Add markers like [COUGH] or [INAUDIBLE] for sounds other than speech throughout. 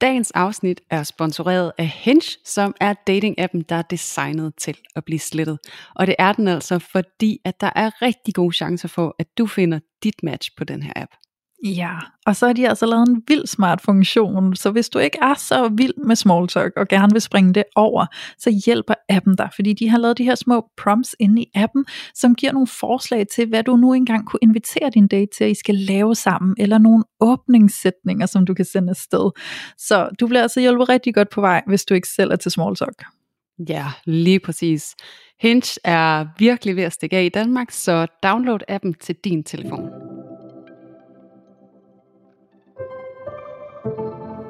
Dagens afsnit er sponsoreret af Hinge, som er dating-appen, der er designet til at blive slettet. Og det er den altså, fordi at der er rigtig gode chancer for, at du finder dit match på den her app. Ja, og så har de altså lavet en vild smart funktion, så hvis du ikke er så vild med small talk og gerne vil springe det over, så hjælper appen dig, fordi de har lavet de her små prompts inde i appen, som giver nogle forslag til, hvad du nu engang kunne invitere din date til, at I skal lave sammen, eller nogle åbningssætninger, som du kan sende afsted. Så du bliver altså hjulpet rigtig godt på vej, hvis du ikke selv er til small talk. Ja, lige præcis. Hinge er virkelig ved at stikke af i Danmark, så download appen til din telefon.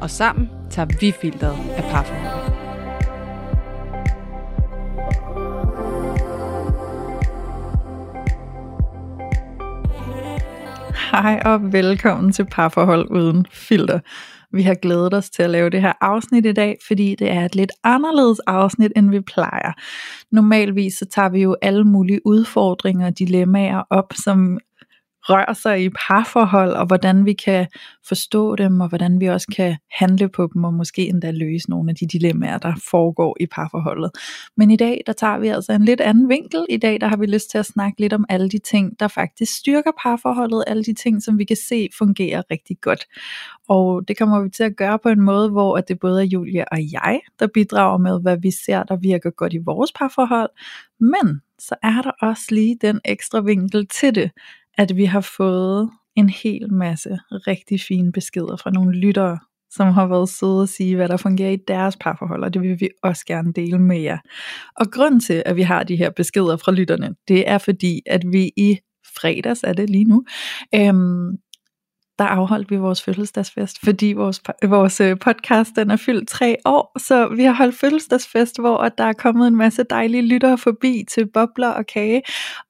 Og sammen tager vi filteret af parforholdet. Hej og velkommen til Parforhold Uden Filter. Vi har glædet os til at lave det her afsnit i dag, fordi det er et lidt anderledes afsnit, end vi plejer. Normalvis så tager vi jo alle mulige udfordringer og dilemmaer op, som rører sig i parforhold, og hvordan vi kan forstå dem, og hvordan vi også kan handle på dem, og måske endda løse nogle af de dilemmaer, der foregår i parforholdet. Men i dag, der tager vi altså en lidt anden vinkel. I dag, der har vi lyst til at snakke lidt om alle de ting, der faktisk styrker parforholdet, alle de ting, som vi kan se fungerer rigtig godt. Og det kommer vi til at gøre på en måde, hvor det både er Julia og jeg, der bidrager med, hvad vi ser, der virker godt i vores parforhold. Men så er der også lige den ekstra vinkel til det, at vi har fået en hel masse rigtig fine beskeder fra nogle lyttere, som har været søde at sige, hvad der fungerer i deres parforhold, og det vil vi også gerne dele med jer. Og grund til, at vi har de her beskeder fra lytterne, det er fordi, at vi i fredags er det lige nu, øhm, der afholdt vi vores fødselsdagsfest, fordi vores, vores øh, podcast den er fyldt tre år, så vi har holdt fødselsdagsfest, hvor der er kommet en masse dejlige lyttere forbi til bobler og kage,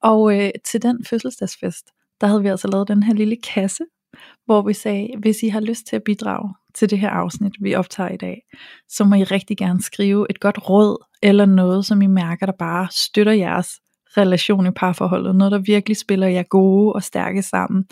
og øh, til den fødselsdagsfest, der havde vi altså lavet den her lille kasse, hvor vi sagde, hvis I har lyst til at bidrage til det her afsnit, vi optager i dag, så må I rigtig gerne skrive et godt råd, eller noget, som I mærker, der bare støtter jeres relation i parforholdet, noget der virkelig spiller jer gode og stærke sammen.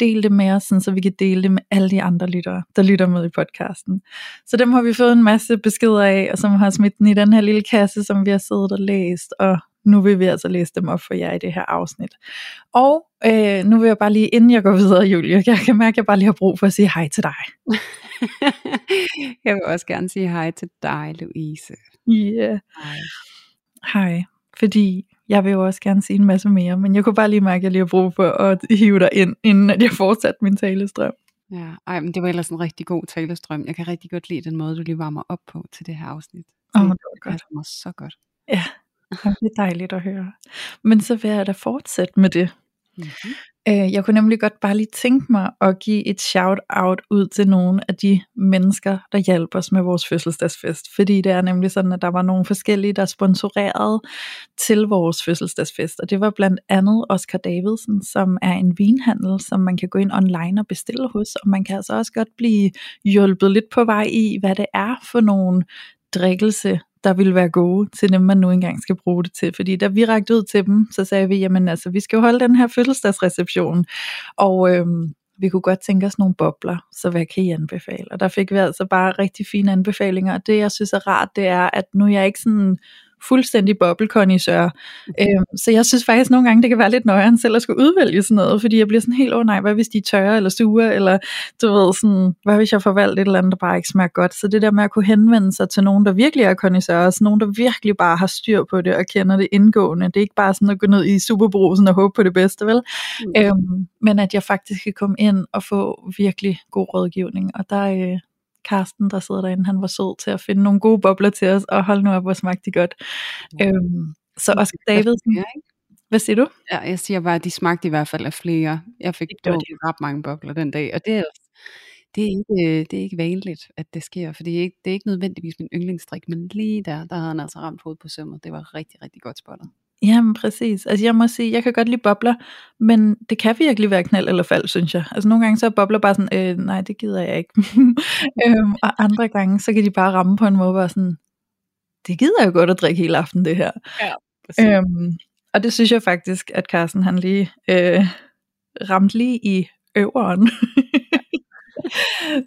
Del det med os, så vi kan dele det med alle de andre lyttere, der lytter med i podcasten. Så dem har vi fået en masse beskeder af, og som har smidt den i den her lille kasse, som vi har siddet og læst, og nu vil vi altså læse dem op for jer i det her afsnit. Og øh, nu vil jeg bare lige, inden jeg går videre, Julie, jeg kan mærke, at jeg bare lige har brug for at sige hej til dig. [LAUGHS] jeg vil også gerne sige hej til dig, Louise. Ja. Yeah. Hej. Hej, fordi jeg vil jo også gerne sige en masse mere, men jeg kunne bare lige mærke, at jeg lige har brug for at hive dig ind, inden at jeg fortsatte min talestrøm. Ja, ej, men det var ellers en rigtig god talestrøm. Jeg kan rigtig godt lide den måde, du lige varmer op på til det her afsnit. Åh, oh, det var godt. Det var så godt. Ja, det er dejligt at høre. Men så vil jeg da fortsætte med det. Mm-hmm. Øh, jeg kunne nemlig godt bare lige tænke mig at give et shout-out ud til nogle af de mennesker, der hjalp os med vores fødselsdagsfest. Fordi det er nemlig sådan, at der var nogle forskellige, der sponsorerede til vores fødselsdagsfest. Og det var blandt andet Oscar Davidsen, som er en vinhandel, som man kan gå ind online og bestille hos. Og man kan altså også godt blive hjulpet lidt på vej i, hvad det er for nogle drikkelse, der ville være gode til dem, man nu engang skal bruge det til. Fordi da vi rakte ud til dem, så sagde vi, jamen altså, vi skal jo holde den her fødselsdagsreception, og øhm, vi kunne godt tænke os nogle bobler, så hvad kan I anbefale? Og der fik vi altså bare rigtig fine anbefalinger, og det jeg synes er rart, det er, at nu er jeg ikke sådan fuldstændig bobbelkondisør. Mm. Øhm, så jeg synes faktisk nogle gange, det kan være lidt nøjere selv at skulle udvælge sådan noget, fordi jeg bliver sådan helt, åh oh, nej, hvad hvis de er tørre eller sure, eller du ved sådan, hvad hvis jeg får valgt et eller andet, der bare ikke smager godt. Så det der med at kunne henvende sig til nogen, der virkelig er kondisører, altså nogen, der virkelig bare har styr på det og kender det indgående. Det er ikke bare sådan at gå ned i superbrusen og håbe på det bedste, vel? Mm. Øhm, men at jeg faktisk kan komme ind og få virkelig god rådgivning, og der, øh, Karsten, der sidder derinde, han var sød til at finde nogle gode bobler til os, og hold nu op, hvor smagte de godt. Ja. Øhm, så Oscar David, hvad siger du? Ja, jeg siger bare, at de smagte i hvert fald af flere. Jeg fik det ret mange bobler den dag, og det er, det er ikke, det er ikke vanligt, at det sker, for det er ikke, det er ikke nødvendigvis min yndlingsstrik, men lige der, der havde han altså ramt hovedet på sømmet. Det var rigtig, rigtig godt spottet. Jamen præcis. Altså jeg må sige, jeg kan godt lide bobler, men det kan virkelig være knald eller fald, synes jeg. Altså nogle gange så er bobler bare sådan, øh, nej det gider jeg ikke. [LAUGHS] øhm, og andre gange, så kan de bare ramme på en måde, hvor sådan, det gider jeg jo godt at drikke hele aften det her. Ja, øhm, og det synes jeg faktisk, at Carsten han lige øh, ramte lige i øveren. [LAUGHS]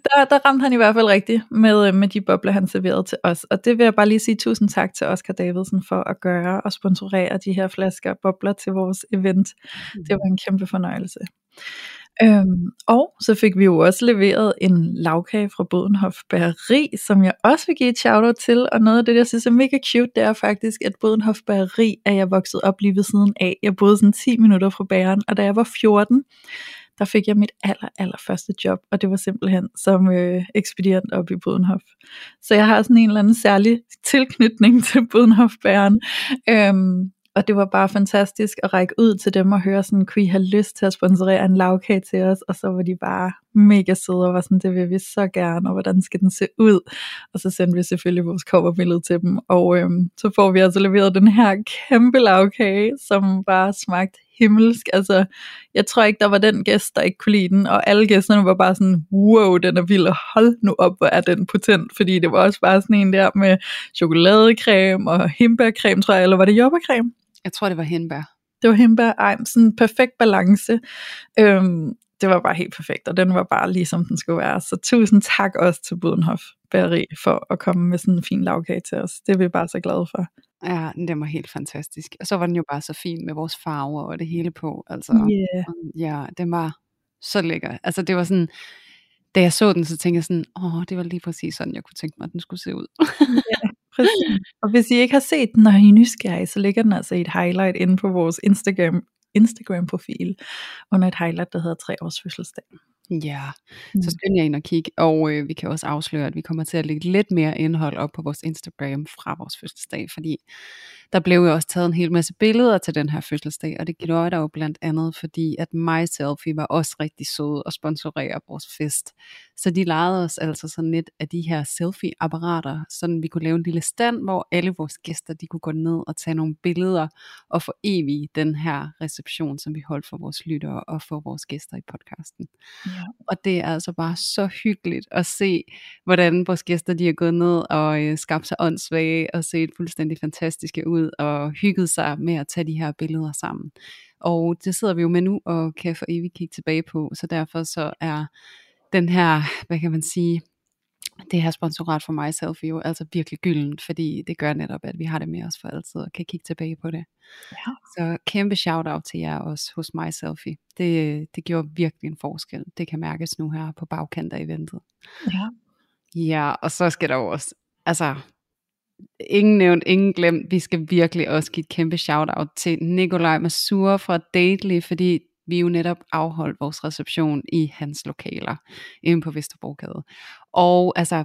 der, der ramte han i hvert fald rigtigt med, øh, med de bobler, han serverede til os. Og det vil jeg bare lige sige tusind tak til Oscar Davidsen for at gøre og sponsorere de her flasker bobler til vores event. Det var en kæmpe fornøjelse. Øhm, og så fik vi jo også leveret en lavkage fra Bodenhof Bageri, som jeg også vil give et shout-out til, og noget af det, jeg synes er mega cute, det er faktisk, at Bodenhof Bageri er jeg vokset op lige ved siden af. Jeg boede sådan 10 minutter fra bageren, og da jeg var 14, der fik jeg mit aller, aller første job, og det var simpelthen som øh, ekspedient op i Bodenhof. Så jeg har sådan en eller anden særlig tilknytning til Bodenhof Bæren. Øhm, og det var bare fantastisk at række ud til dem og høre sådan, kunne I have lyst til at sponsorere en lavkage til os? Og så var de bare mega søde og var sådan, det vil vi så gerne, og hvordan skal den se ud? Og så sendte vi selvfølgelig vores coverbillede til dem, og øhm, så får vi altså leveret den her kæmpe lavkage, som bare smagte himmelsk. Altså, jeg tror ikke, der var den gæst, der ikke kunne lide den, og alle gæsterne var bare sådan, wow, den er vild, hold nu op, hvor er den potent, fordi det var også bare sådan en der med chokoladecreme og himbærcreme, tror jeg, eller var det jordbærcreme? Jeg tror, det var hindbær. Det var hindbær, ej, sådan en perfekt balance. Øhm, det var bare helt perfekt, og den var bare lige som den skulle være. Så tusind tak også til Budenhof Bageri for at komme med sådan en fin lavkage til os. Det er vi bare så glade for. Ja, den var helt fantastisk. Og så var den jo bare så fin med vores farver og det hele på. Altså, Yeah. ja, den var så lækker. Altså det var sådan, da jeg så den, så tænkte jeg sådan, åh, det var lige præcis sådan, jeg kunne tænke mig, at den skulle se ud. [LAUGHS] Præcis. Og hvis I ikke har set den, når I er nysgerrige, så ligger den altså i et highlight inde på vores Instagram, Instagram-profil, under et highlight, der hedder 3 års fødselsdag. Ja, Mm. så skynd jer ind og kigge, og øh, vi kan også afsløre, at vi kommer til at lægge lidt mere indhold op på vores Instagram fra vores fødselsdag, fordi der blev jo også taget en hel masse billeder til den her fødselsdag, og det gjorde der jo blandt andet, fordi at MySelfie var også rigtig søde og sponsorere vores fest. Så de lejede os altså sådan lidt af de her selfie-apparater, sådan vi kunne lave en lille stand, hvor alle vores gæster, de kunne gå ned og tage nogle billeder og få evig den her reception, som vi holdt for vores lyttere og for vores gæster i podcasten. Ja. Og det er altså bare så hyggeligt at se, hvordan vores gæster de er gået ned og øh, skabt sig åndssvage og set fuldstændig fantastiske ud og hygget sig med at tage de her billeder sammen. Og det sidder vi jo med nu og kan for evigt kigge tilbage på, så derfor så er den her, hvad kan man sige, det her sponsorat for mig selfie jo altså virkelig gyldent, fordi det gør netop, at vi har det med os for altid og kan kigge tilbage på det. Ja. Så kæmpe shout out til jer også hos mig selfie. Det, det gjorde virkelig en forskel. Det kan mærkes nu her på bagkant af eventet. Ja. Ja, og så skal der jo også, altså, ingen nævnt, ingen glemt, vi skal virkelig også give et kæmpe shout-out til Nikolaj Masur fra Dately, fordi vi jo netop afholdt vores reception i hans lokaler inde på Vesterbrogade. Og altså,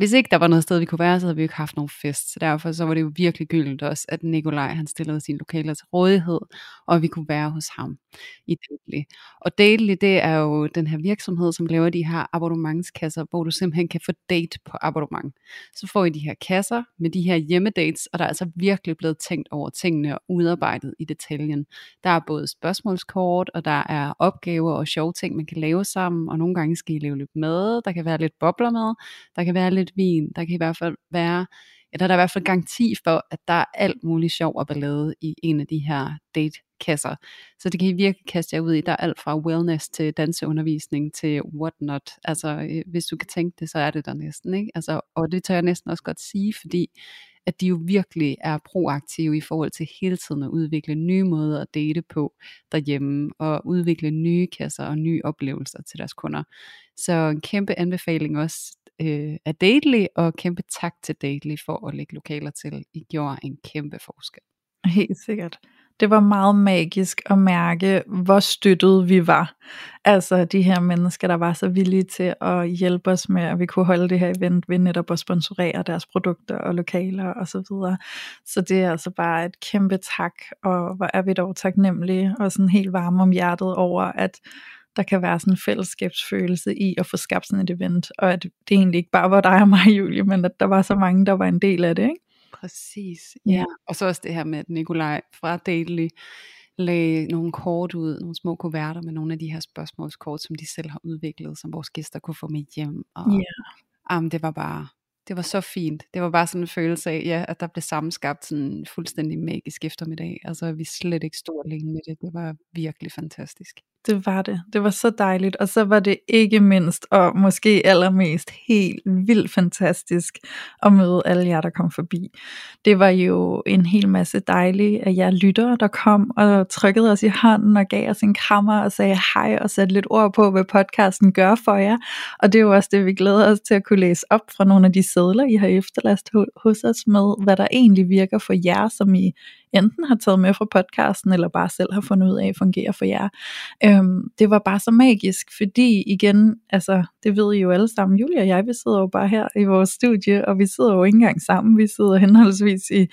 hvis ikke der var noget sted, vi kunne være, så havde vi jo ikke haft nogen fest. Så derfor så var det jo virkelig gyldent også, at Nikolaj han stillede sine lokaler til rådighed, og vi kunne være hos ham i Daily. Og Dately, det er jo den her virksomhed, som laver de her abonnementskasser, hvor du simpelthen kan få date på abonnement. Så får I de her kasser med de her hjemmedates, og der er altså virkelig blevet tænkt over tingene og udarbejdet i detaljen. Der er både spørgsmålskort, og der er opgaver og sjove ting, man kan lave sammen, og nogle gange skal I lave lidt mad, der kan være lidt bobler med, der kan være lidt vin, der kan i hvert fald være ja, der er der i hvert fald garanti for, at der er alt muligt sjov og ballade i en af de her datekasser. Så det kan I virkelig kaste jer ud i. Der er alt fra wellness til danseundervisning til whatnot. Altså, øh, hvis du kan tænke det, så er det der næsten. Ikke? Altså, og det tør jeg næsten også godt sige, fordi at de jo virkelig er proaktive i forhold til hele tiden at udvikle nye måder at date på derhjemme, og udvikle nye kasser og nye oplevelser til deres kunder. Så en kæmpe anbefaling også øh, af Daily, og kæmpe tak til Daily for at lægge lokaler til. I gjorde en kæmpe forskel. Helt sikkert. Det var meget magisk at mærke, hvor støttet vi var. Altså de her mennesker, der var så villige til at hjælpe os med, at vi kunne holde det her event ved netop at sponsorere deres produkter og lokaler og så videre. Så det er altså bare et kæmpe tak, og hvor er vi dog taknemmelige og sådan helt varme om hjertet over, at der kan være sådan en fællesskabsfølelse i at få skabt sådan et event, og at det egentlig ikke bare var dig og mig, Julie, men at der var så mange, der var en del af det, ikke? Præcis, ja. ja. Og så også det her med, at Nikolaj fra Daily lagde nogle kort ud, nogle små kuverter med nogle af de her spørgsmålskort, som de selv har udviklet, som vores gæster kunne få med hjem. Og, yeah. um, det var bare, det var så fint. Det var bare sådan en følelse af, ja, at der blev sammenskabt sådan en fuldstændig magisk eftermiddag. Altså, vi slet ikke stod alene med det. Det var virkelig fantastisk. Det var det. Det var så dejligt. Og så var det ikke mindst, og måske allermest, helt vildt fantastisk at møde alle jer, der kom forbi. Det var jo en hel masse dejlige af jer lyttere, der kom og trykkede os i hånden og gav os en krammer og sagde hej og satte lidt ord på, hvad podcasten gør for jer. Og det er jo også det, vi glæder os til at kunne læse op fra nogle af de sædler, I har efterladt hos os med, hvad der egentlig virker for jer, som I enten har taget med fra podcasten, eller bare selv har fundet ud af, at fungerer for jer. Øhm, det var bare så magisk, fordi igen, altså det ved I jo alle sammen, Julia og jeg, vi sidder jo bare her i vores studie, og vi sidder jo ikke engang sammen, vi sidder henholdsvis i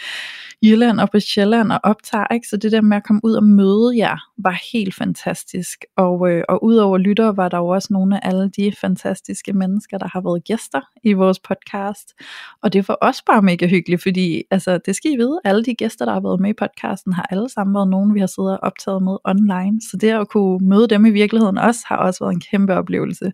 Jylland og på Sjælland og optager, ikke? så det der med at komme ud og møde jer, var helt fantastisk, og, øh, og udover lyttere, var der jo også nogle af alle de fantastiske mennesker, der har været gæster i vores podcast, og det var også bare mega hyggeligt, fordi altså, det skal I vide, alle de gæster, der har været med i podcasten, har alle sammen været nogen, vi har siddet og optaget med online, så det at kunne møde dem i virkeligheden også, har også været en kæmpe oplevelse.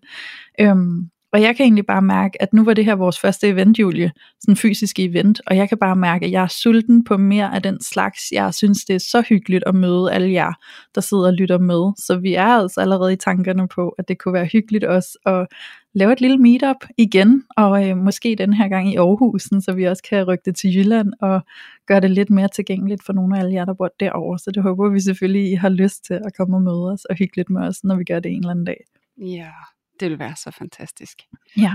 Øhm, og jeg kan egentlig bare mærke, at nu var det her vores første event, Julie, sådan en fysisk event, og jeg kan bare mærke, at jeg er sulten på mere af den slags. Jeg synes, det er så hyggeligt at møde alle jer, der sidder og lytter med. Så vi er altså allerede i tankerne på, at det kunne være hyggeligt også at lave et lille meetup igen, og øh, måske den her gang i Aarhus, så vi også kan rykke det til Jylland og gøre det lidt mere tilgængeligt for nogle af alle jer, der bor derovre. Så det håber vi selvfølgelig, I har lyst til at komme og møde os og hygge lidt med os, når vi gør det en eller anden dag. Ja, det vil være så fantastisk. Ja.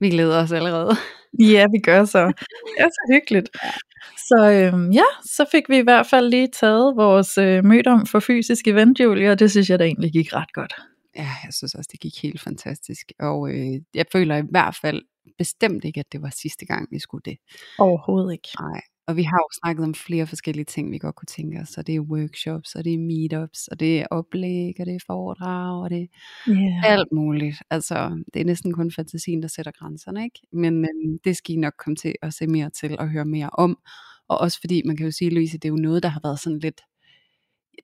Vi glæder os allerede. Ja, vi gør så. Det er så hyggeligt. Så øhm, ja, så fik vi i hvert fald lige taget vores øh, møde om for fysisk event, Julie, og det synes jeg da egentlig gik ret godt. Ja, jeg synes også, det gik helt fantastisk. Og øh, jeg føler i hvert fald bestemt ikke, at det var sidste gang, vi skulle det. Overhovedet ikke. Nej, og vi har jo snakket om flere forskellige ting, vi godt kunne tænke os. Så det er workshops, og det er meetups, og det er oplæg, og det er foredrag, og det er yeah. alt muligt. Altså, det er næsten kun fantasien, der sætter grænserne, ikke? Men øh, det skal I nok komme til at se mere til og høre mere om. Og også fordi, man kan jo sige, Louise, det er jo noget, der har været sådan lidt,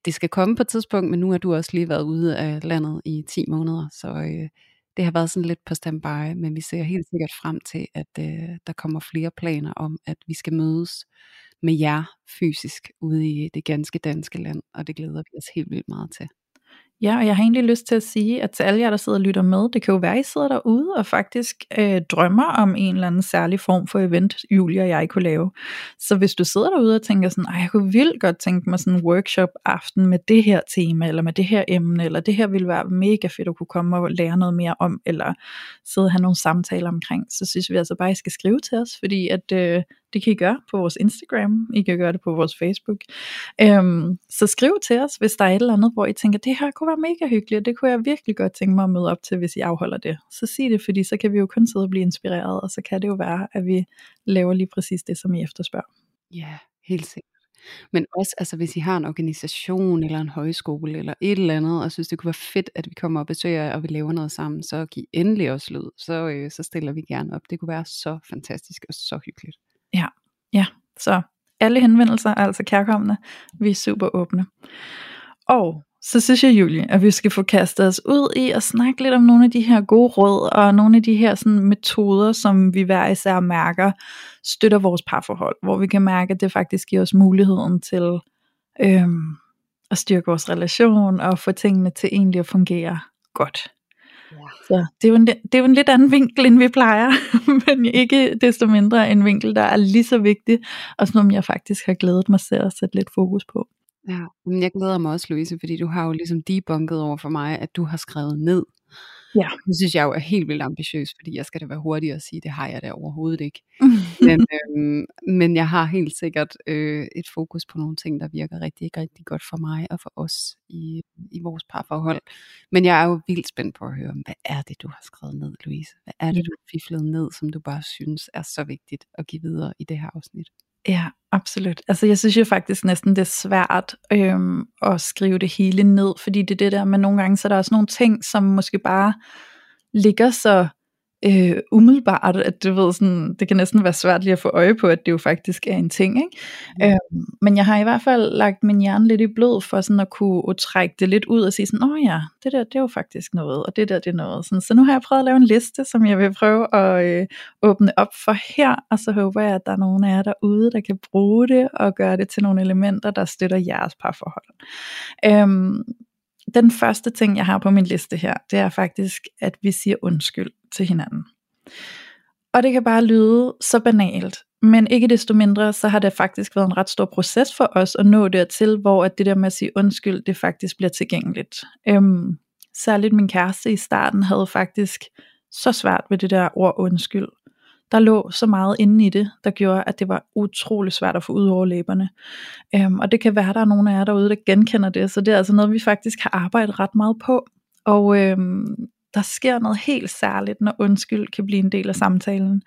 det skal komme på et tidspunkt, men nu har du også lige været ude af landet i 10 måneder, så øh, det har været sådan lidt på standby, men vi ser helt sikkert frem til, at øh, der kommer flere planer om, at vi skal mødes med jer fysisk ude i det ganske danske land, og det glæder vi os helt vildt meget til. Ja, og jeg har egentlig lyst til at sige, at til alle jer, der sidder og lytter med, det kan jo være, at I sidder derude og faktisk øh, drømmer om en eller anden særlig form for event, Julie og jeg kunne lave. Så hvis du sidder derude og tænker sådan, Ej, jeg kunne vildt godt tænke mig sådan en workshop aften med det her tema, eller med det her emne, eller det her ville være mega fedt at kunne komme og lære noget mere om, eller sidde og have nogle samtaler omkring, så synes vi altså bare, at I skal skrive til os, fordi at øh, det kan I gøre på vores Instagram, I kan gøre det på vores Facebook. Øhm, så skriv til os, hvis der er et eller andet, hvor I tænker, det her kunne være mega hyggeligt, det kunne jeg virkelig godt tænke mig at møde op til, hvis I afholder det. Så sig det, fordi så kan vi jo kun sidde og blive inspireret, og så kan det jo være, at vi laver lige præcis det, som I efterspørger. Ja, helt sikkert. Men også, altså hvis I har en organisation, eller en højskole, eller et eller andet, og synes det kunne være fedt, at vi kommer og besøger og vi laver noget sammen, så giv endelig også lyd, så, øh, så stiller vi gerne op. Det kunne være så fantastisk og så hyggeligt. Ja, ja. Så alle henvendelser er altså kærkommende. Vi er super åbne. Og så synes jeg, Julie, at vi skal få kastet os ud i at snakke lidt om nogle af de her gode råd, og nogle af de her sådan, metoder, som vi hver især mærker, støtter vores parforhold, hvor vi kan mærke, at det faktisk giver os muligheden til øhm, at styrke vores relation, og få tingene til egentlig at fungere godt. Ja. Det er, jo en, det er jo en lidt anden vinkel, end vi plejer, [LAUGHS] men ikke desto mindre en vinkel, der er lige så vigtig, og noget, jeg faktisk har glædet mig til at sætte lidt fokus på. Ja, men jeg glæder mig også, Louise, fordi du har jo ligesom debunket over for mig, at du har skrevet ned, Ja. Det synes jeg jo er helt vildt ambitiøst, fordi jeg skal da være hurtig at sige, det har jeg da overhovedet ikke. [LAUGHS] men, øhm, men jeg har helt sikkert øh, et fokus på nogle ting, der virker rigtig, rigtig godt for mig og for os i, i vores parforhold. Men jeg er jo vildt spændt på at høre, hvad er det, du har skrevet ned, Louise? Hvad er det, du har fiflet ned, som du bare synes er så vigtigt at give videre i det her afsnit? Ja, absolut. Altså jeg synes jo faktisk næsten, det er svært øhm, at skrive det hele ned, fordi det er det der, med nogle gange så er der også nogle ting, som måske bare ligger så øh, umiddelbart, at du ved sådan, det kan næsten være svært lige at få øje på, at det jo faktisk er en ting, ikke? Mm. Øh, men jeg har i hvert fald lagt min hjerne lidt i blod, for sådan at kunne at trække det lidt ud og sige sådan, åh ja, det der, det er jo faktisk noget, og det der, det er noget. Sådan, så nu har jeg prøvet at lave en liste, som jeg vil prøve at øh, åbne op for her, og så håber jeg, at der er nogen af jer derude, der kan bruge det, og gøre det til nogle elementer, der støtter jeres parforhold. Øh, den første ting, jeg har på min liste her, det er faktisk, at vi siger undskyld til hinanden. Og det kan bare lyde så banalt, men ikke desto mindre, så har det faktisk været en ret stor proces for os at nå dertil, hvor at det der med at sige undskyld, det faktisk bliver tilgængeligt. Øhm, særligt min kæreste i starten havde faktisk så svært ved det der ord undskyld der lå så meget inde i det, der gjorde, at det var utrolig svært at få ud over læberne. Øhm, og det kan være, at der er nogen af jer derude, der genkender det, så det er altså noget, vi faktisk har arbejdet ret meget på. Og øhm, der sker noget helt særligt, når undskyld kan blive en del af samtalen.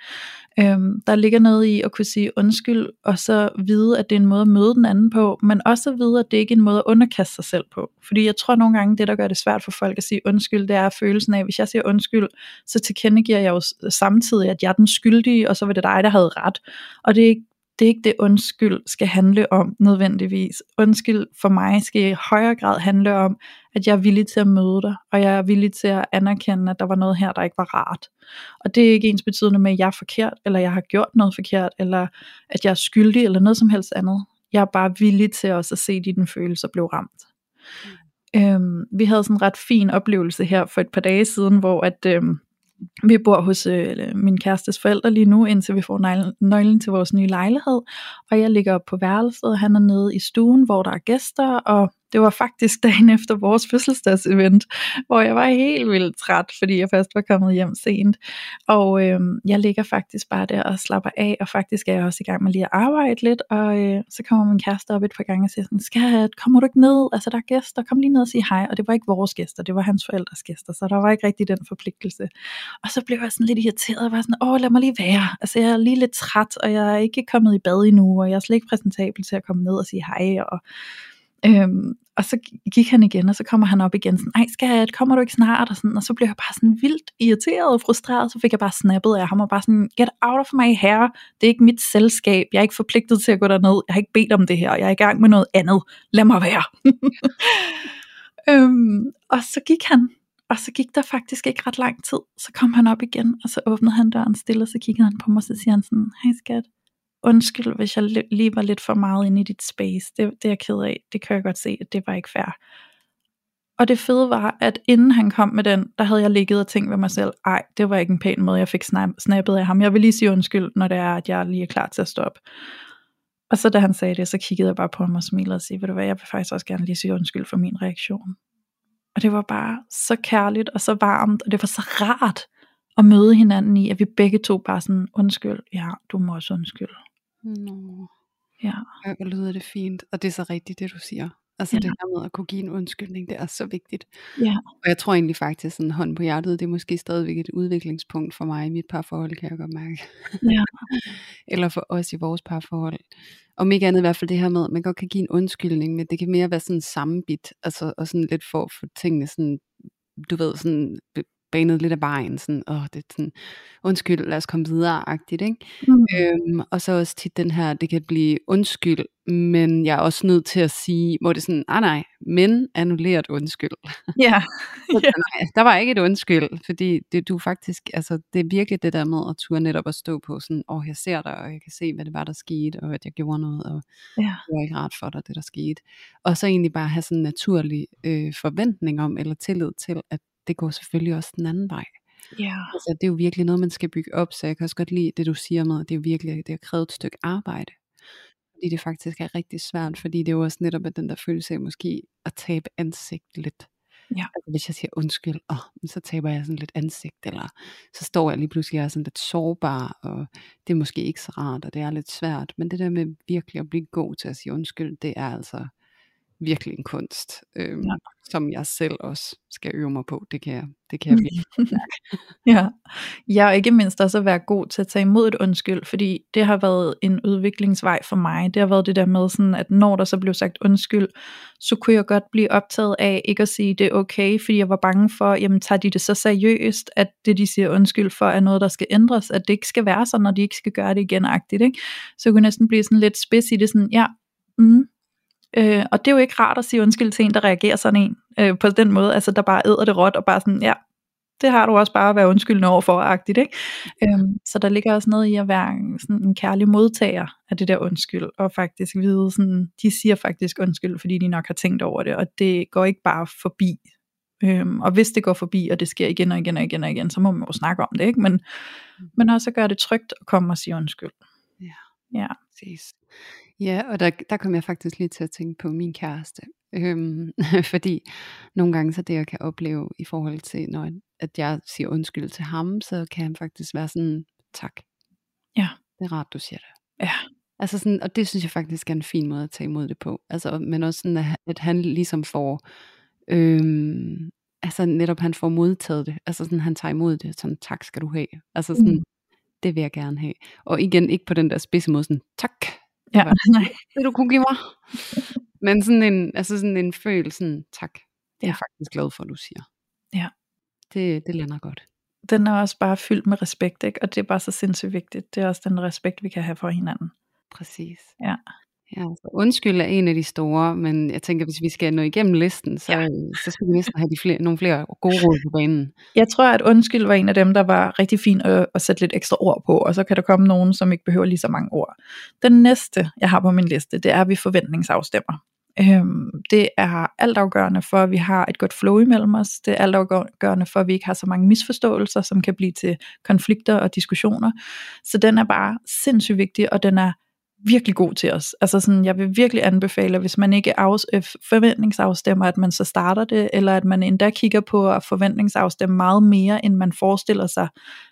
Øhm, der ligger noget i at kunne sige undskyld, og så vide, at det er en måde at møde den anden på, men også at vide, at det ikke er en måde at underkaste sig selv på. Fordi jeg tror nogle gange, det der gør det svært for folk at sige undskyld, det er følelsen af, at hvis jeg siger undskyld, så tilkendegiver jeg jo samtidig, at jeg er den skyldige, og så var det dig, der havde ret. Og det er ikke det er ikke det undskyld skal handle om nødvendigvis. Undskyld for mig skal i højere grad handle om, at jeg er villig til at møde dig, og jeg er villig til at anerkende, at der var noget her, der ikke var rart. Og det er ikke ens betydende med, at jeg er forkert, eller jeg har gjort noget forkert, eller at jeg er skyldig, eller noget som helst andet. Jeg er bare villig til også at se, dine følelser blev ramt. Mm. Øhm, vi havde sådan en ret fin oplevelse her for et par dage siden, hvor at, øhm, vi bor hos øh, min kærestes forældre lige nu, indtil vi får nøglen til vores nye lejlighed. Og jeg ligger på værelset, og han er nede i stuen, hvor der er gæster, og det var faktisk dagen efter vores fødselsdagsevent, hvor jeg var helt vildt træt, fordi jeg først var kommet hjem sent. Og øh, jeg ligger faktisk bare der og slapper af, og faktisk er jeg også i gang med lige at arbejde lidt, og øh, så kommer min kæreste op et par gange og siger sådan, skat, kommer du ikke ned? Altså der er gæster, kom lige ned og sig hej. Og det var ikke vores gæster, det var hans forældres gæster, så der var ikke rigtig den forpligtelse. Og så blev jeg sådan lidt irriteret, og var sådan, åh lad mig lige være. Altså jeg er lige lidt træt, og jeg er ikke kommet i bad endnu, og jeg er slet ikke præsentabel til at komme ned og sige hej, og Øhm, og så gik han igen, og så kommer han op igen, sådan, ej skat, kommer du ikke snart? Og, sådan, og så blev jeg bare sådan vildt irriteret og frustreret, så fik jeg bare snappet af ham, og bare sådan, get out of my hair, det er ikke mit selskab, jeg er ikke forpligtet til at gå derned, jeg har ikke bedt om det her, jeg er i gang med noget andet, lad mig være. [LAUGHS] øhm, og så gik han, og så gik der faktisk ikke ret lang tid, så kom han op igen, og så åbnede han døren stille, og så kiggede han på mig, og så siger han sådan, hej skat, undskyld, hvis jeg lige var lidt for meget inde i dit space. Det, det er jeg ked af. Det kan jeg godt se, at det var ikke fair. Og det fede var, at inden han kom med den, der havde jeg ligget og tænkt ved mig selv, ej, det var ikke en pæn måde, jeg fik snappet af ham. Jeg vil lige sige undskyld, når det er, at jeg lige er klar til at stoppe. Og så da han sagde det, så kiggede jeg bare på ham og smilede og sagde, ved du hvad, jeg vil faktisk også gerne lige sige undskyld for min reaktion. Og det var bare så kærligt og så varmt, og det var så rart at møde hinanden i, at vi begge to bare sådan, undskyld, ja, du må også undskylde. Nå. Ja. Ej, hvor lyder det fint. Og det er så rigtigt, det du siger. Altså ja. det her med at kunne give en undskyldning, det er så vigtigt. Ja. Og jeg tror egentlig faktisk, sådan hånd på hjertet, det er måske stadigvæk et udviklingspunkt for mig i mit parforhold, kan jeg godt mærke. Ja. [LAUGHS] Eller for os i vores parforhold. Om ikke andet i hvert fald det her med, at man godt kan give en undskyldning, men det kan mere være sådan sammenbit, altså og sådan lidt for at få tingene sådan, du ved, sådan banet lidt af vejen, sådan, åh, det er sådan, undskyld, lad os komme videre-agtigt, ikke? Mm. Øhm, og så også tit den her, det kan blive undskyld, men jeg er også nødt til at sige, hvor det er sådan, ah nej, men annulleret undskyld. Ja. [LAUGHS] Yeah. nej, der var ikke et undskyld, fordi det, du faktisk, altså det er virkelig det der med at turde netop at stå på sådan, åh, oh, jeg ser dig, og jeg kan se, hvad det var, der skete, og at jeg gjorde noget, og ja. det var ikke rart for dig, det der skete. Og så egentlig bare have sådan en naturlig øh, forventning om, eller tillid til, at det går selvfølgelig også den anden vej. Ja. Altså, det er jo virkelig noget, man skal bygge op, så jeg kan også godt lide det, du siger med, at det er virkelig, det har krævet et stykke arbejde. Fordi det faktisk er rigtig svært, fordi det er jo også netop at den der følelse af måske at tabe ansigt lidt. Ja. Altså, hvis jeg siger undskyld, åh, så taber jeg sådan lidt ansigt, eller så står jeg lige pludselig og er sådan lidt sårbar, og det er måske ikke så rart, og det er lidt svært, men det der med virkelig at blive god til at sige undskyld, det er altså virkelig en kunst, øhm, Ja. som jeg selv også skal øve mig på. Det kan jeg, det kan jeg virkelig. [LAUGHS] Ja. ja, og ikke mindst også at være god til at tage imod et undskyld, fordi det har været en udviklingsvej for mig. Det har været det der med, sådan, at når der så blev sagt undskyld, så kunne jeg godt blive optaget af ikke at sige, det er okay, fordi jeg var bange for, jamen tager de det så seriøst, at det de siger undskyld for, er noget, der skal ændres, at det ikke skal være sådan, når de ikke skal gøre det igen, agtigt, ikke? Så jeg kunne næsten blive sådan lidt spids i det, sådan, ja, mm, Øh, og det er jo ikke rart at sige undskyld til en, der reagerer sådan en, øh, på den måde, altså der bare æder det råt, og bare sådan, ja, det har du også bare at være undskyldende over for, agtigt, ikke? Øhm, så der ligger også noget i at være sådan en kærlig modtager af det der undskyld, og faktisk vide sådan, de siger faktisk undskyld, fordi de nok har tænkt over det, og det går ikke bare forbi. Øhm, og hvis det går forbi, og det sker igen og igen og igen og igen, så må man jo snakke om det, ikke? Men, men også gøre det trygt at komme og sige undskyld. Ja. Ja. Præcis. Ja, og der, der kom jeg faktisk lige til at tænke på min kæreste. Øhm, [LAUGHS] fordi nogle gange så det jeg kan opleve i forhold til, når at jeg siger undskyld til ham, så kan han faktisk være sådan, tak. Ja. Det er rart, du siger det. Ja. Altså sådan, og det synes jeg faktisk er en fin måde at tage imod det på. Altså, men også sådan, at, at han ligesom får, øhm, altså netop han får modtaget det. Altså sådan, han tager imod det, sådan, tak skal du have. Altså sådan, Mm. det vil jeg gerne have. Og igen, ikke på den der spidse måde, sådan, tak, Ja, [LAUGHS] nej. det du kunne give mig. [LAUGHS] Men sådan en, altså sådan en følelse, tak, det er jeg faktisk glad for, at du siger. Ja. Det, det lander godt. Den er også bare fyldt med respekt, ikke? og det er bare så sindssygt vigtigt. Det er også den respekt, vi kan have for hinanden. Præcis. Ja. Ja, så undskyld er en af de store, men jeg tænker, hvis vi skal nå igennem listen, så, Ja. ja. så skal vi næsten have de flere, nogle flere gode råd på banen. Jeg tror, at undskyld var en af dem, der var rigtig fin at, at sætte lidt ekstra ord på, og så kan der komme nogen, som ikke behøver lige så mange ord. Den næste, jeg har på min liste, det er, at vi forventningsafstemmer. Øhm, det er altafgørende for, at vi har et godt flow imellem os. Det er altafgørende for, at vi ikke har så mange misforståelser, som kan blive til konflikter og diskussioner. Så den er bare sindssygt vigtig, og den er virkelig god til os. Altså sådan, jeg vil virkelig anbefale, hvis man ikke af, øh, forventningsafstemmer, at man så starter det, eller at man endda kigger på at forventningsafstemme meget mere, end man forestiller sig,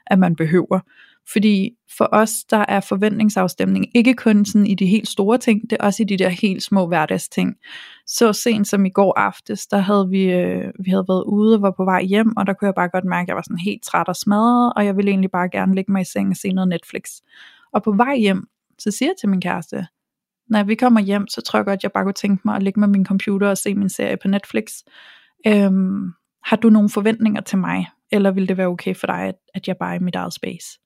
at man behøver. Fordi for os, der er forventningsafstemning ikke kun sådan i de helt store ting, det er også i de der helt små hverdagsting. Så sent som i går aftes, der havde vi, øh, vi havde været ude og var på vej hjem, og der kunne jeg bare godt mærke, at jeg var sådan helt træt og smadret, og jeg ville egentlig bare gerne ligge mig i seng og se noget Netflix. Og på vej hjem, så siger jeg til min kæreste, når vi kommer hjem, så tror jeg godt, jeg bare kunne tænke mig at ligge med min computer og se min serie på Netflix. Øhm, har du nogle forventninger til mig? Eller vil det være okay for dig, at, at jeg bare er i mit eget space?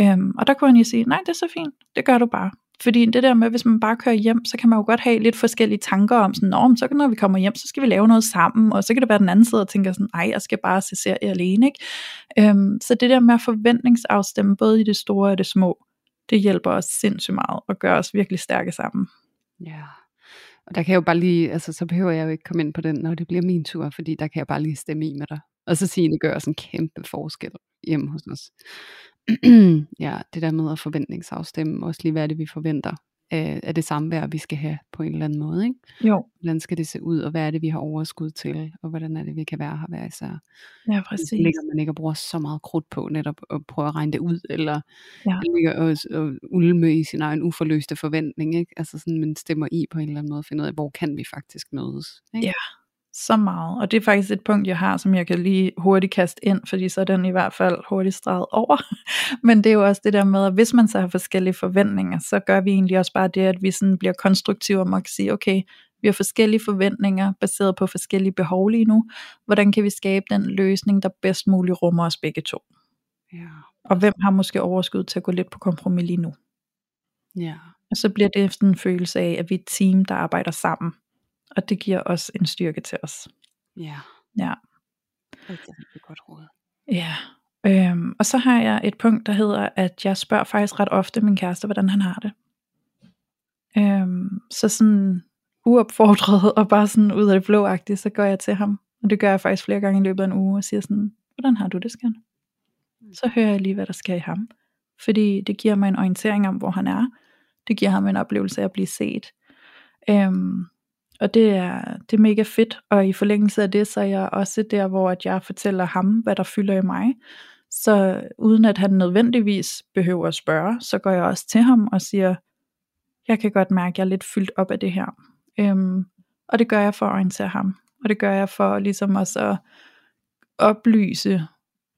Øhm, og der kunne han jo sige, nej, det er så fint, det gør du bare. Fordi det der med, hvis man bare kører hjem, så kan man jo godt have lidt forskellige tanker om sådan, Nå, men så når vi kommer hjem, så skal vi lave noget sammen, og så kan det være den anden side og tænker sådan, nej, jeg skal bare se serie alene, ikke? Øhm, så det der med at forventningsafstemme, både i det store og det små, det hjælper os sindssygt meget, og gør os virkelig stærke sammen. Ja. Og der kan jeg jo bare lige, altså så behøver jeg jo ikke komme ind på den, når det bliver min tur, fordi der kan jeg bare lige stemme i med dig. Og så sige, at det gør også en kæmpe forskel hjemme hos os. [CLEARS THROAT] ja, det der med at forventningsafstemme, også lige hvad er det, vi forventer af, af det samvær, vi skal have på en eller anden måde. Ikke? Jo, Hvordan skal det se ud, og hvad er det, vi har overskud til, og hvordan er det, vi kan være her hver især. ja Så præcis. ligger man ikke og bruger så meget krudt på netop at prøve at regne det ud, eller Ja. ligger og, og ulme i sin egen uforløste forventning, ikke? Altså sådan, man stemmer i på en eller anden måde, finder ud af, hvor kan vi faktisk mødes, ikke? Ja. Så meget. Og det er faktisk et punkt, jeg har, som jeg kan lige hurtigt kaste ind, fordi så er den i hvert fald hurtigt streget over. [LAUGHS] Men det er jo også det der med, at hvis man så har forskellige forventninger, så gør vi egentlig også bare det, at vi sådan bliver konstruktive og kan sige, okay, vi har forskellige forventninger, baseret på forskellige behov lige nu. Hvordan kan vi skabe den løsning, der bedst muligt rummer os begge to? Ja. Og hvem har måske overskud til at gå lidt på kompromis lige nu? ja. Og så bliver det sådan en følelse af, at vi er et team, der arbejder sammen. Og det giver os en styrke til os. Ja. Ja. Rigtig, rigtig godt råd. Ja, øhm, og så har jeg et punkt, der hedder, at jeg spørger faktisk ret ofte min kæreste, hvordan han har det. Øhm, så sådan uopfordret og bare sådan ud af det blå så går jeg til ham. Og det gør jeg faktisk flere gange i løbet af en uge og siger sådan, hvordan har du det, skan? Så hører jeg lige, hvad der sker i ham. Fordi det giver mig en orientering om, hvor han er. Det giver ham en oplevelse af at blive set. Øhm, og det er, det er mega fedt, og i forlængelse af det, så er jeg også der, hvor at jeg fortæller ham, hvad der fylder i mig. Så uden at han nødvendigvis behøver at spørge, så går jeg også til ham og siger, jeg kan godt mærke, at jeg er lidt fyldt op af det her. Øhm, Og det gør jeg for at orientere ham. Og det gør jeg for ligesom også at oplyse,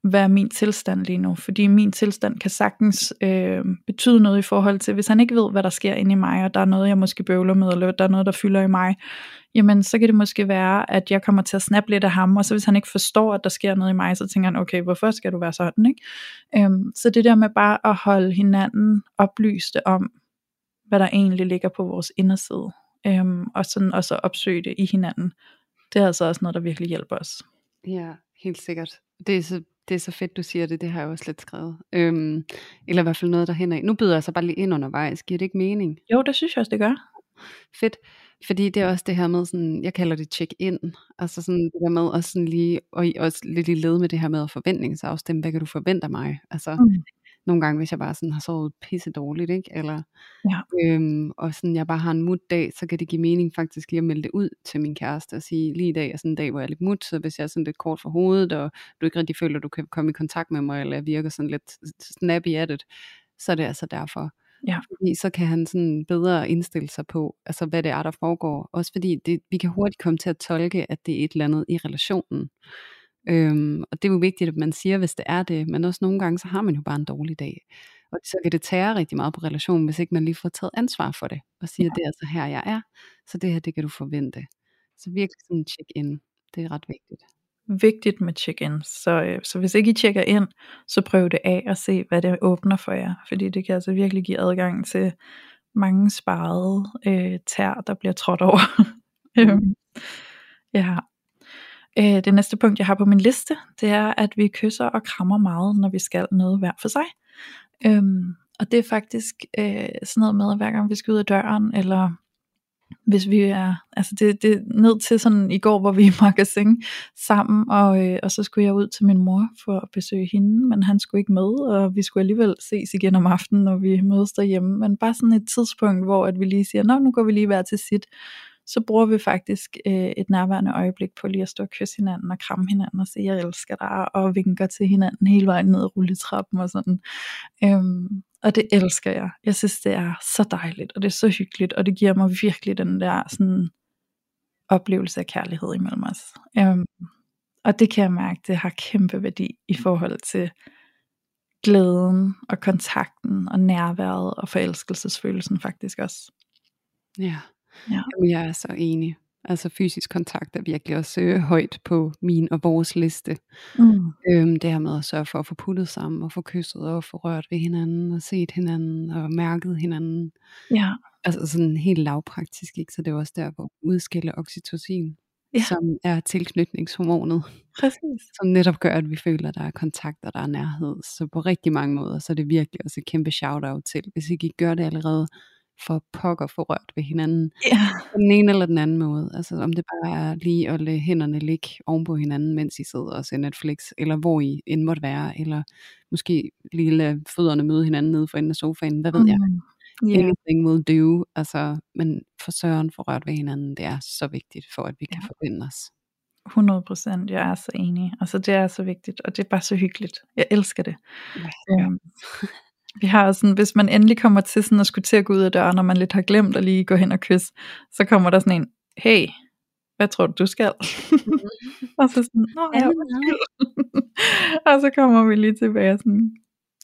hvad er min tilstand lige nu. Fordi min tilstand kan sagtens øh, betyde noget i forhold til, hvis han ikke ved, hvad der sker inde i mig, og der er noget, jeg måske bøvler med, eller der er noget, der fylder i mig, jamen så kan det måske være, at jeg kommer til at snappe lidt af ham, og så hvis han ikke forstår, at der sker noget i mig, så tænker han, okay, hvorfor skal du være sådan, ikke? Øhm, så det der med bare at holde hinanden oplyste om, hvad der egentlig ligger på vores inderside, øhm, og sådan også opsøge det i hinanden, det er altså også noget, der virkelig hjælper os. Ja, helt sikkert. Det er så, det er så fedt, du siger det. Det har jeg også lidt skrevet. Øhm, eller i hvert fald noget, der hænder Nu byder jeg så bare lige ind undervejs. Giver det ikke mening? Jo, det synes jeg også, det gør. Fedt. Fordi det er også det her med sådan, jeg kalder det check-in. Altså sådan det der med også sådan lige, og også lidt i led med det her med at forventningsafstemme, hvad kan du forvente af mig? Altså, mm nogle gange, hvis jeg bare sådan har sovet pisse dårligt, ikke? Eller, ja. øhm, og sådan, jeg bare har en mut-dag, så kan det give mening faktisk lige at melde det ud til min kæreste og sige, lige i dag er sådan en dag, hvor jeg er lidt mut, så hvis jeg er sådan lidt kort for hovedet, og du ikke rigtig føler, at du kan komme i kontakt med mig, eller jeg virker sådan lidt snappy at it, så er det altså derfor. Ja. Fordi så kan han sådan bedre indstille sig på, altså hvad det er, der foregår. Også fordi det, vi kan hurtigt komme til at tolke, at det er et eller andet i relationen. Øhm, og det er jo vigtigt, at man siger, hvis det er det, men også nogle gange, så har man jo bare en dårlig dag. Og så kan det tære rigtig meget på relationen, hvis ikke man lige får taget ansvar for det, og siger, ja. det er altså her, jeg er, så det her, det kan du forvente. Så virkelig sådan en check-in, det er ret vigtigt. Vigtigt med check-in, så, øh, så hvis ikke I tjekker ind, så prøv det af og se, hvad det åbner for jer, fordi det kan altså virkelig give adgang til mange sparede øh, tær, der bliver trådt over. Mm. ja, Øh, det næste punkt, jeg har på min liste, det er, at vi kysser og krammer meget, når vi skal noget hver for sig. Øhm, og det er faktisk øh, sådan noget med, at hver gang vi skal ud af døren, eller hvis vi er, altså det, det er ned til sådan i går, hvor vi er i magasin sammen, og, øh, og så skulle jeg ud til min mor for at besøge hende, men han skulle ikke med, og vi skulle alligevel ses igen om aftenen, når vi mødes derhjemme, men bare sådan et tidspunkt, hvor at vi lige siger, nå nu går vi lige hver til sit, så bruger vi faktisk øh, et nærværende øjeblik på lige at stå og kysse hinanden og kramme hinanden og sige, jeg elsker dig, og vinker til hinanden hele vejen ned ad rulletrappen og sådan. Øhm, og det elsker jeg. Jeg synes, det er så dejligt, og det er så hyggeligt, og det giver mig virkelig den der sådan, oplevelse af kærlighed imellem os. Øhm, og det kan jeg mærke, det har kæmpe værdi i forhold til glæden og kontakten og nærværet og forelskelsesfølelsen faktisk også. Ja. Ja. Jamen, jeg er så enig. Altså fysisk kontakt er virkelig også øh, højt på min og vores liste. Mm. Øhm, det her med at sørge for at få puttet sammen og få kysset og få rørt ved hinanden og set hinanden og mærket hinanden. Ja. Altså sådan helt lavpraktisk, ikke? Så det er også der, hvor udskille oxytocin, ja. som er tilknytningshormonet. Præcis. Som netop gør, at vi føler, at der er kontakt og der er nærhed. Så på rigtig mange måder, så er det virkelig også et kæmpe shout-out til. Hvis ikke I gør det allerede, for pokker få rørt ved hinanden. Ja. På den ene eller den anden måde. Altså om det bare er lige at lade hænderne ligge oven på hinanden, mens I sidder og ser Netflix, eller hvor I end måtte være, eller måske lige lade fødderne møde hinanden nede for enden af sofaen, hvad ved mm. jeg. Yeah. Anything will do. Altså, men for søren for rørt ved hinanden, det er så vigtigt for, at vi kan ja. forbinde os. 100 procent, jeg er så enig. Altså det er så vigtigt, og det er bare så hyggeligt. Jeg elsker det. Ja. Øhm, vi har sådan, hvis man endelig kommer til sådan at skulle til at gå ud af døren, og man lidt har glemt at lige gå hen og kysse, så kommer der sådan en, hey, hvad tror du, du skal? [LAUGHS] og så sådan, Nå, ja, [LAUGHS] og så kommer vi lige tilbage sådan,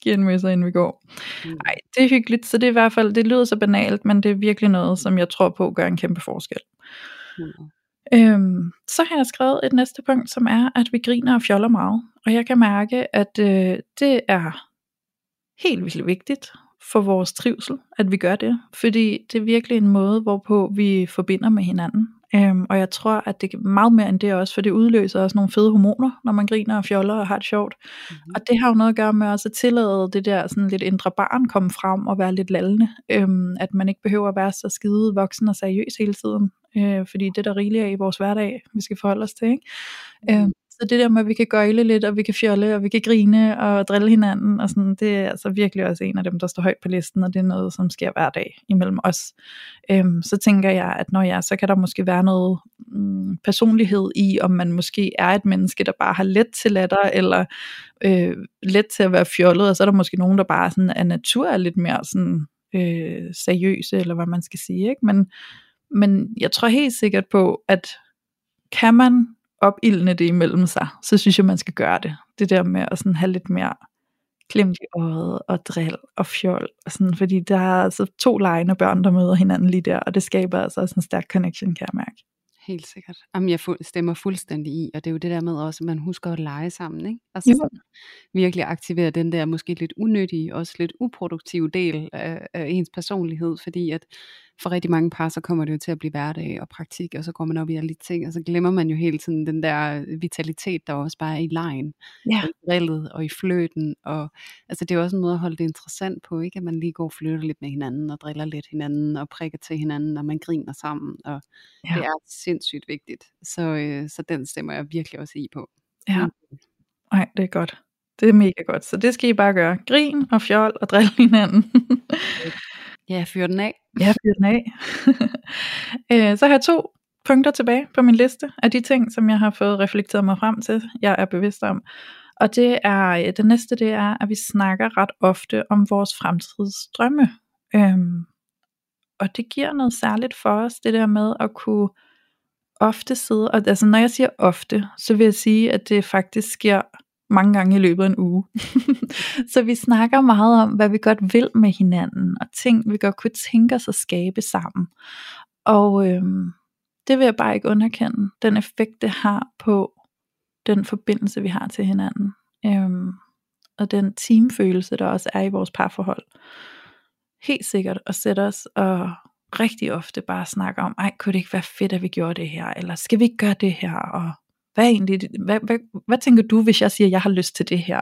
giver en møsser, inden vi går. Nej, mm. det er hyggeligt, så det er i hvert fald, det lyder så banalt, men det er virkelig noget, som jeg tror på gør en kæmpe forskel. Mm. Øhm, så har jeg skrevet et næste punkt, som er, at vi griner og fjoller meget. Og jeg kan mærke, at øh, det er helt vildt vigtigt for vores trivsel, at vi gør det. Fordi det er virkelig en måde, hvorpå vi forbinder med hinanden. Øhm, og jeg tror, at det er meget mere end det også, for det udløser også nogle fede hormoner, når man griner og fjoller og har det sjovt. Mm-hmm. Og det har jo noget at gøre med også at tillade det der sådan lidt indre barn komme frem og være lidt lallende. Øhm, at man ikke behøver at være så skide voksen og seriøs hele tiden. Øh, fordi det er der rigeligt af i vores hverdag, vi skal forholde os til. Ikke? Mm-hmm. Øhm, så det der med, at vi kan gøjle lidt, og vi kan fjolle, og vi kan grine og drille hinanden, og sådan, det er altså virkelig også en af dem, der står højt på listen, og det er noget, som sker hver dag imellem os. Øhm, så tænker jeg, at når jeg, så kan der måske være noget mm, personlighed i, om man måske er et menneske, der bare har let til latter, eller øh, let til at være fjollet, og så er der måske nogen, der bare sådan, er natur er lidt mere sådan, øh, seriøse, eller hvad man skal sige. Ikke? Men, men jeg tror helt sikkert på, at kan man opildne det imellem sig, så synes jeg, man skal gøre det. Det der med at sådan have lidt mere klemt i øjet og drill og fjol. Og sådan, fordi der er altså to lejende børn, der møder hinanden lige der, og det skaber altså også en stærk connection, kan jeg mærke. Helt sikkert. Jamen, jeg stemmer fuldstændig i, og det er jo det der med også, at man husker at lege sammen, ikke? Altså Jo. virkelig aktivere den der måske lidt unyttige, også lidt uproduktive del af, af ens personlighed, fordi at for rigtig mange par, så kommer det jo til at blive hverdag og praktik, og så går man op i alle de ting, og så glemmer man jo hele tiden den der vitalitet, der også bare er i lejen, Ja. i drillet og i fløten, og altså det er jo også en måde at holde det interessant på, ikke? At man lige går og flytter lidt med hinanden, og driller lidt hinanden, og prikker til hinanden, og man griner sammen, og Ja. det er sindssygt vigtigt. Så, øh, så den stemmer jeg virkelig også i på. Ja. Ej, det er godt. Det er mega godt. Så det skal I bare gøre. Grin og fjol og drille [LAUGHS] hinanden. Ja, fyr den af. Ja, fyr den af. [LAUGHS] Øh, Så har jeg to punkter tilbage på min liste af de ting, som jeg har fået reflekteret mig frem til, jeg er bevidst om. Og det er, øh, det næste det er, at vi snakker ret ofte om vores fremtidsdrømme. Øhm, og det giver noget særligt for os, det der med at kunne ofte sidde, og altså når jeg siger ofte, så vil jeg sige, at det faktisk sker mange gange i løbet af en uge. [LAUGHS] så vi snakker meget om, hvad vi godt vil med hinanden, og ting, vi godt kunne tænke os at skabe sammen. Og øhm, det vil jeg bare ikke underkende, den effekt, det har på den forbindelse, vi har til hinanden. Øhm, og den teamfølelse, der også er i vores parforhold. Helt sikkert at sætte os og rigtig ofte bare snakke om, ej, kunne det ikke være fedt, at vi gjorde det her, eller skal vi ikke gøre det her, og hvad, egentlig, hvad, hvad, hvad tænker du, hvis jeg siger, at jeg har lyst til det her?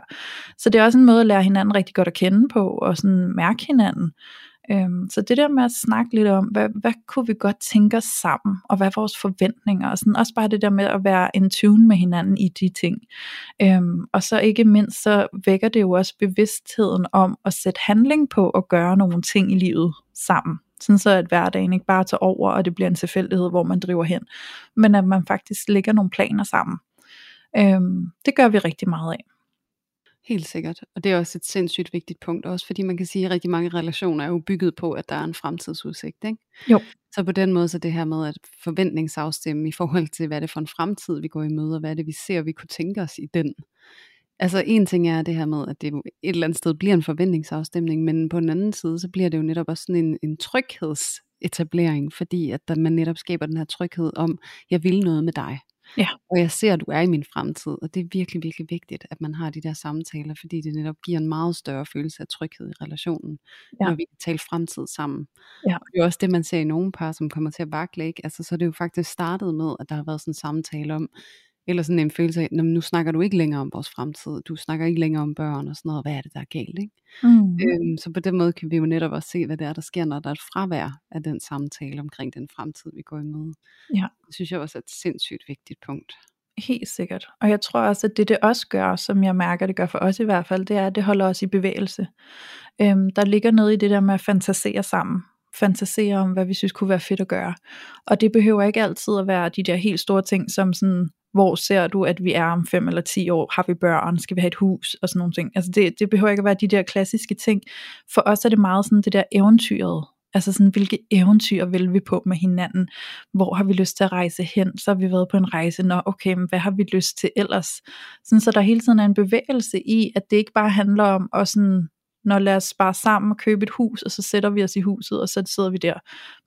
Så det er også en måde at lære hinanden rigtig godt at kende på, og sådan mærke hinanden. Øhm, så det der med at snakke lidt om, hvad, hvad kunne vi godt tænke os sammen, og hvad er vores forventninger, og sådan også bare det der med at være in tune med hinanden i de ting. Øhm, og så ikke mindst, så vækker det jo også bevidstheden om at sætte handling på og gøre nogle ting i livet sammen. Sådan så at hverdagen ikke bare tager over, og det bliver en tilfældighed, hvor man driver hen, men at man faktisk lægger nogle planer sammen. Øhm, det gør vi rigtig meget af. Helt sikkert. Og det er også et sindssygt vigtigt punkt, også fordi man kan sige, at rigtig mange relationer er jo bygget på, at der er en fremtidsudsigt. Ikke? Jo. Så på den måde, så det her med at forventningsafstemme i forhold til, hvad er det for en fremtid, vi går i møde, og hvad er det, vi ser, vi kunne tænke os i den. Altså en ting er det her med, at det et eller andet sted bliver en forventningsafstemning, men på den anden side, så bliver det jo netop også sådan en, en tryghedsetablering, fordi at man netop skaber den her tryghed om, jeg vil noget med dig. Ja. Og jeg ser, at du er i min fremtid, og det er virkelig, virkelig vigtigt, at man har de der samtaler, fordi det netop giver en meget større følelse af tryghed i relationen, Ja. når vi kan tale fremtid sammen. Ja. Og det er også det, man ser i nogle par, som kommer til at vakle, ikke? Altså, så er det jo faktisk startet med, at der har været sådan en samtale om, eller sådan en følelse af, "Nå, men nu snakker du ikke længere om vores fremtid, du snakker ikke længere om børn og sådan noget, hvad er det, der er galt, ikke? Mm. Øhm, så på den måde kan vi jo netop også se, hvad det er, der sker, når der er et fravær af den samtale omkring den fremtid, vi går i møde. Ja. Det synes jeg også er et sindssygt vigtigt punkt. Helt sikkert. Og jeg tror også, at det det også gør, som jeg mærker, det gør for os i hvert fald, det er, at det holder os i bevægelse. Øhm, der ligger noget i det der med at fantasere sammen. Fantasere om, hvad vi synes kunne være fedt at gøre. Og det behøver ikke altid at være de der helt store ting, som sådan, hvor ser du, at vi er om 5 eller 10 år? Har vi børn? Skal vi have et hus? Og sådan nogle ting. Altså det, det behøver ikke at være de der klassiske ting. For os er det meget sådan det der eventyret. Altså sådan, hvilke eventyr vil vi på med hinanden? Hvor har vi lyst til at rejse hen? Så har vi været på en rejse. Nå, okay, men hvad har vi lyst til ellers? Sådan, så der hele tiden er en bevægelse i, at det ikke bare handler om at sådan, når lad os spare sammen og købe et hus, og så sætter vi os i huset, og så sidder vi der.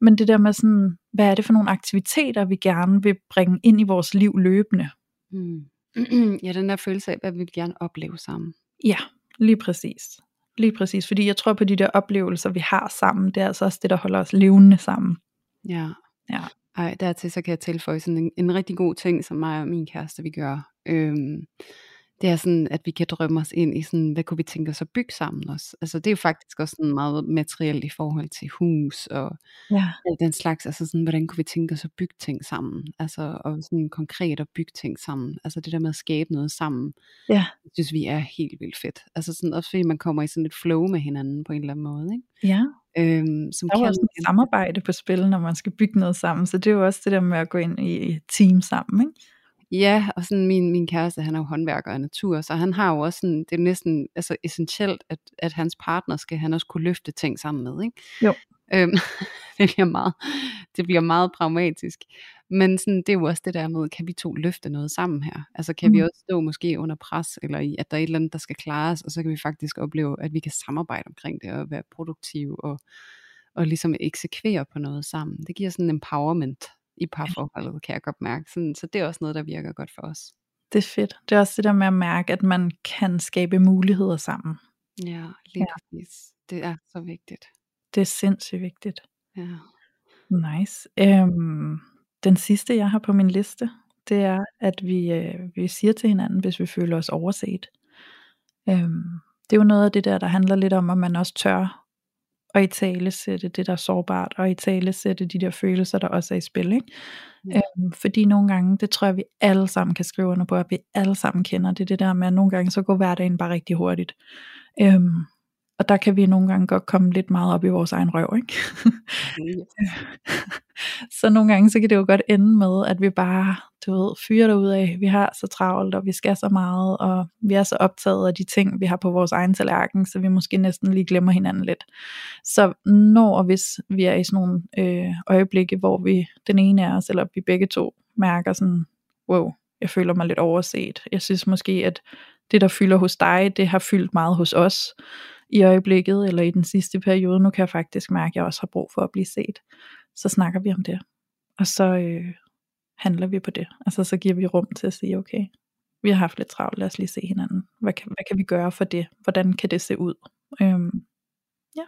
Men det der med sådan, hvad er det for nogle aktiviteter, vi gerne vil bringe ind i vores liv løbende? Mm. [CLEARS THROAT] ja, den der følelse af, hvad vi vil gerne opleve sammen. Ja, lige præcis. Lige præcis, fordi jeg tror på de der oplevelser, vi har sammen, det er altså også det, der holder os levende sammen. Ja. Ja. Ej, dertil så kan jeg tilføje sådan en, en rigtig god ting, som mig og min kæreste vi gør. Øhm, det er sådan, at vi kan drømme os ind i sådan, hvad kunne vi tænke os at bygge sammen også. Altså det er jo faktisk også sådan meget materielt i forhold til hus og Ja. alt den slags. Altså sådan, hvordan kunne vi tænke os at bygge ting sammen? Altså og sådan konkret at bygge ting sammen. Altså det der med at skabe noget sammen. Ja. Det synes vi er helt vildt fedt. Altså sådan, også fordi man kommer i sådan et flow med hinanden på en eller anden måde. Ikke? Ja, Øhm, som der er kan også et samarbejde på spil, når man skal bygge noget sammen, så det er jo også det der med at gå ind i team sammen, ikke? Ja, og sådan min, min kæreste, han er jo håndværker af natur, så han har jo også sådan, det er næsten altså essentielt, at, at hans partner skal han også kunne løfte ting sammen med, ikke? Jo. Øhm, [LAUGHS] det bliver meget, det bliver meget pragmatisk. Men sådan, det er jo også det der med, kan vi to løfte noget sammen her? Altså kan mm. vi også stå måske under pres, eller i, at der er et eller andet, der skal klares, og så kan vi faktisk opleve, at vi kan samarbejde omkring det, og være produktive, og, og ligesom eksekvere på noget sammen. Det giver sådan en empowerment i parforholdet, kan jeg godt mærke. Sådan, så det er også noget, der virker godt for os. Det er fedt. Det er også det der med at mærke, at man kan skabe muligheder sammen. Ja, lige ja. præcis. Det er så vigtigt. Det er sindssygt vigtigt. Ja. Nice. Øhm, den sidste, jeg har på min liste, det er, at vi, øh, vi siger til hinanden, hvis vi føler os overset. Øhm, det er jo noget af det der, der handler lidt om, at man også tør at i tale sætte det, der er sårbart, og i tale sætte de der følelser, der også er i spil. Ikke? Ja. Øhm, fordi nogle gange, det tror jeg, vi alle sammen kan skrive under på, at vi alle sammen kender det, det der med, at nogle gange så går hverdagen bare rigtig hurtigt. Øhm, og der kan vi nogle gange godt komme lidt meget op i vores egen røv, ikke? [LAUGHS] så nogle gange, så kan det jo godt ende med, at vi bare, du ved, fyrer ud af, vi har så travlt, og vi skal så meget, og vi er så optaget af de ting, vi har på vores egen tallerken, så vi måske næsten lige glemmer hinanden lidt. Så når og hvis vi er i sådan nogle øh, øjeblikke, hvor vi, den ene af os, eller vi begge to, mærker sådan, wow, jeg føler mig lidt overset. Jeg synes måske, at det, der fylder hos dig, det har fyldt meget hos os i øjeblikket, eller i den sidste periode. Nu kan jeg faktisk mærke, at jeg også har brug for at blive set. Så snakker vi om det. Og så øh, handler vi på det. Altså så giver vi rum til at sige, okay, vi har haft lidt travlt, lad os lige se hinanden. Hvad kan, hvad kan vi gøre for det? Hvordan kan det se ud? Øhm, ja.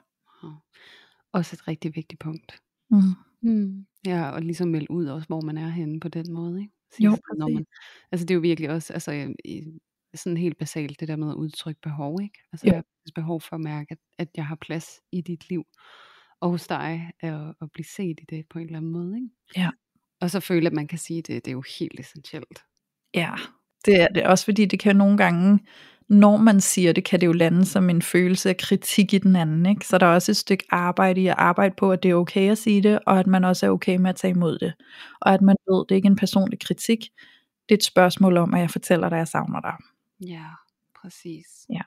Også et rigtig vigtigt punkt. Mm. Mm. Ja, og ligesom melde ud også, hvor man er henne på den måde. Ikke? jo, når man, altså det er jo virkelig også, altså i, sådan helt basalt, det der med at udtrykke behov, ikke? Altså jeg har behov for at mærke, at, at jeg har plads i dit liv, og hos dig, at, at blive set i det på en eller anden måde, ikke? Ja. Og så føle, at man kan sige det, det er jo helt essentielt. Ja, det er det også, fordi det kan nogle gange, når man siger det, kan det jo lande som en følelse af kritik i den anden, ikke? Så der er også et stykke arbejde i at arbejde på, at det er okay at sige det, og at man også er okay med at tage imod det. Og at man ved, det er ikke en personlig kritik, det er et spørgsmål om, at jeg fortæller dig, at jeg savner dig. Ja, præcis. Ja.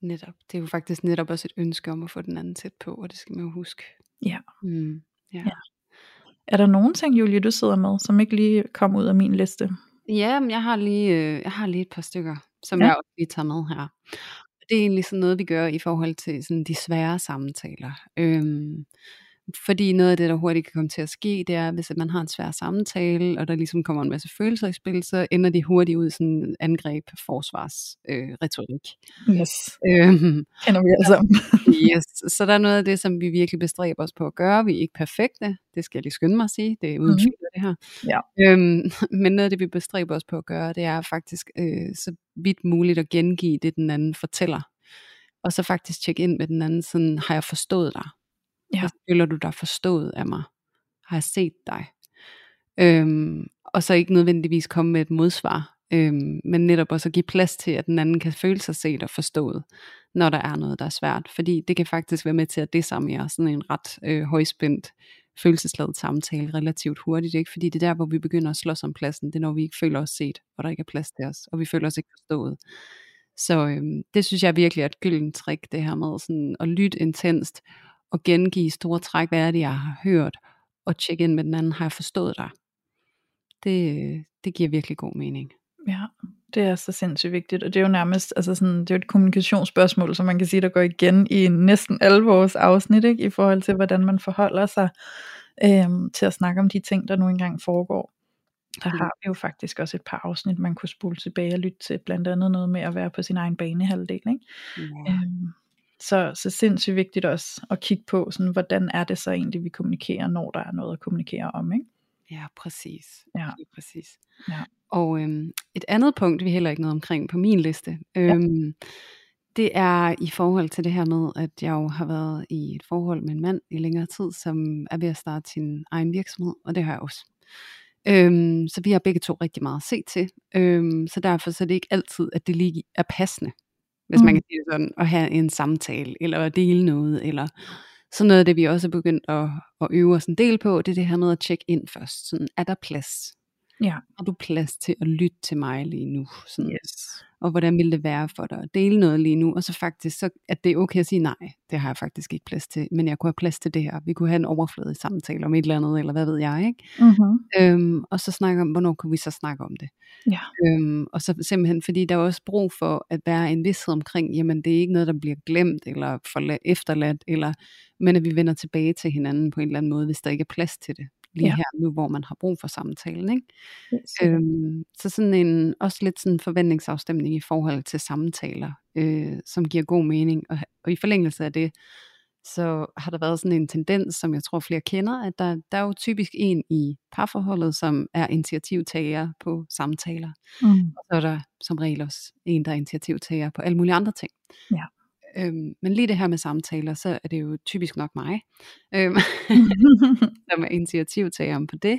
Netop. Det er jo faktisk netop også et ønske om at få den anden tæt på, og det skal man jo huske. Ja. Mm, ja. ja. Er der nogen ting, Julie, du sidder med, som ikke lige kom ud af min liste? Ja, men jeg har lige, øh, jeg har lige et par stykker, som ja. jeg også lige tager med her. Det er egentlig sådan noget, vi gør i forhold til sådan de svære samtaler. Øhm, fordi noget af det, der hurtigt kan komme til at ske, det er, hvis man har en svær samtale, og der ligesom kommer en masse følelser i spil, så ender det hurtigt ud i sådan en angreb, forsvars, øh, retorik. Yes. Øhm, Kender vi alle sammen. [LAUGHS] yes. Så der er noget af det, som vi virkelig bestræber os på at gøre. Vi er ikke perfekte, det skal jeg lige skynde mig at sige, det er uden mm-hmm. det her. Ja. Øhm, [LAUGHS] men noget af det, vi bestræber os på at gøre, det er faktisk øh, så vidt muligt at gengive det, den anden fortæller. Og så faktisk tjekke ind med den anden, sådan, har jeg forstået dig? Ja. Føler du dig forstået af mig? Har jeg set dig? Øhm, og så ikke nødvendigvis komme med et modsvar, øhm, men netop også at give plads til, at den anden kan føle sig set og forstået, når der er noget, der er svært. Fordi det kan faktisk være med til at desarmere sådan en ret øh, højspændt, følelsesladet samtale relativt hurtigt. Ikke? Fordi det er der, hvor vi begynder at slås om pladsen. Det er, når vi ikke føler os set, og der ikke er plads til os, og vi føler os ikke forstået. Så øhm, det synes jeg virkelig er et gyldent trick, det her med sådan at lytte intenst, og gengive store træk, hvad er det, jeg har hørt, og tjekke ind med den anden, har jeg forstået dig? Det, det giver virkelig god mening. Ja, det er så sindssygt vigtigt, og det er jo nærmest, altså sådan, det er jo et kommunikationsspørgsmål, som man kan sige, der går igen i næsten alle vores afsnit, ikke? i forhold til, hvordan man forholder sig øhm, til at snakke om de ting, der nu engang foregår. Der har vi jo faktisk også et par afsnit, man kunne spole tilbage og lytte til, blandt andet noget med at være på sin egen banehalvdel. Ikke? Ja. Øhm, så, så sindssygt vigtigt også at kigge på, sådan, hvordan er det så egentlig, vi kommunikerer, når der er noget at kommunikere om, ikke? Ja, præcis. Ja. præcis. Ja. Og øhm, et andet punkt, vi heller ikke noget omkring på min liste, øhm, ja. det er i forhold til det her med, at jeg jo har været i et forhold med en mand i længere tid, som er ved at starte sin egen virksomhed, og det har jeg også. Øhm, så vi har begge to rigtig meget at se til, øhm, så derfor så er det ikke altid, at det lige er passende hvis mm. man kan sige det sådan, at have en samtale, eller at dele noget, eller sådan noget af det, vi også er begyndt at, at øve os en del på, det er det her med at tjekke ind først. Sådan, er der plads? Ja. Har du plads til at lytte til mig lige nu? Sådan. Yes. Og hvordan vil det være for dig at dele noget lige nu? Og så faktisk, så, at det er okay at sige, nej, det har jeg faktisk ikke plads til, men jeg kunne have plads til det her. Vi kunne have en overfladisk samtale om et eller andet, eller hvad ved jeg, ikke? Mm-hmm. Øhm, og så snakke om, hvornår kunne vi så snakke om det? Ja. Øhm, og så simpelthen, fordi der er også brug for at være en vidshed omkring, jamen det er ikke noget, der bliver glemt, eller forla- efterladt, eller, men at vi vender tilbage til hinanden på en eller anden måde, hvis der ikke er plads til det lige Ja. her nu, hvor man har brug for samtalen. Ikke? Sikkert. Øhm, så sådan en, også lidt sådan en forventningsafstemning i forhold til samtaler, øh, som giver god mening. Og, og i forlængelse af det, så har der været sådan en tendens, som jeg tror flere kender, at der, der er jo typisk en i parforholdet, som er initiativtager på samtaler. Mm. Og så er der som regel også en, der er initiativtager på alle mulige andre ting. Ja. Øhm, men lige det her med samtaler, så er det jo typisk nok mig, øhm, [LAUGHS] som er initiativtageren på det.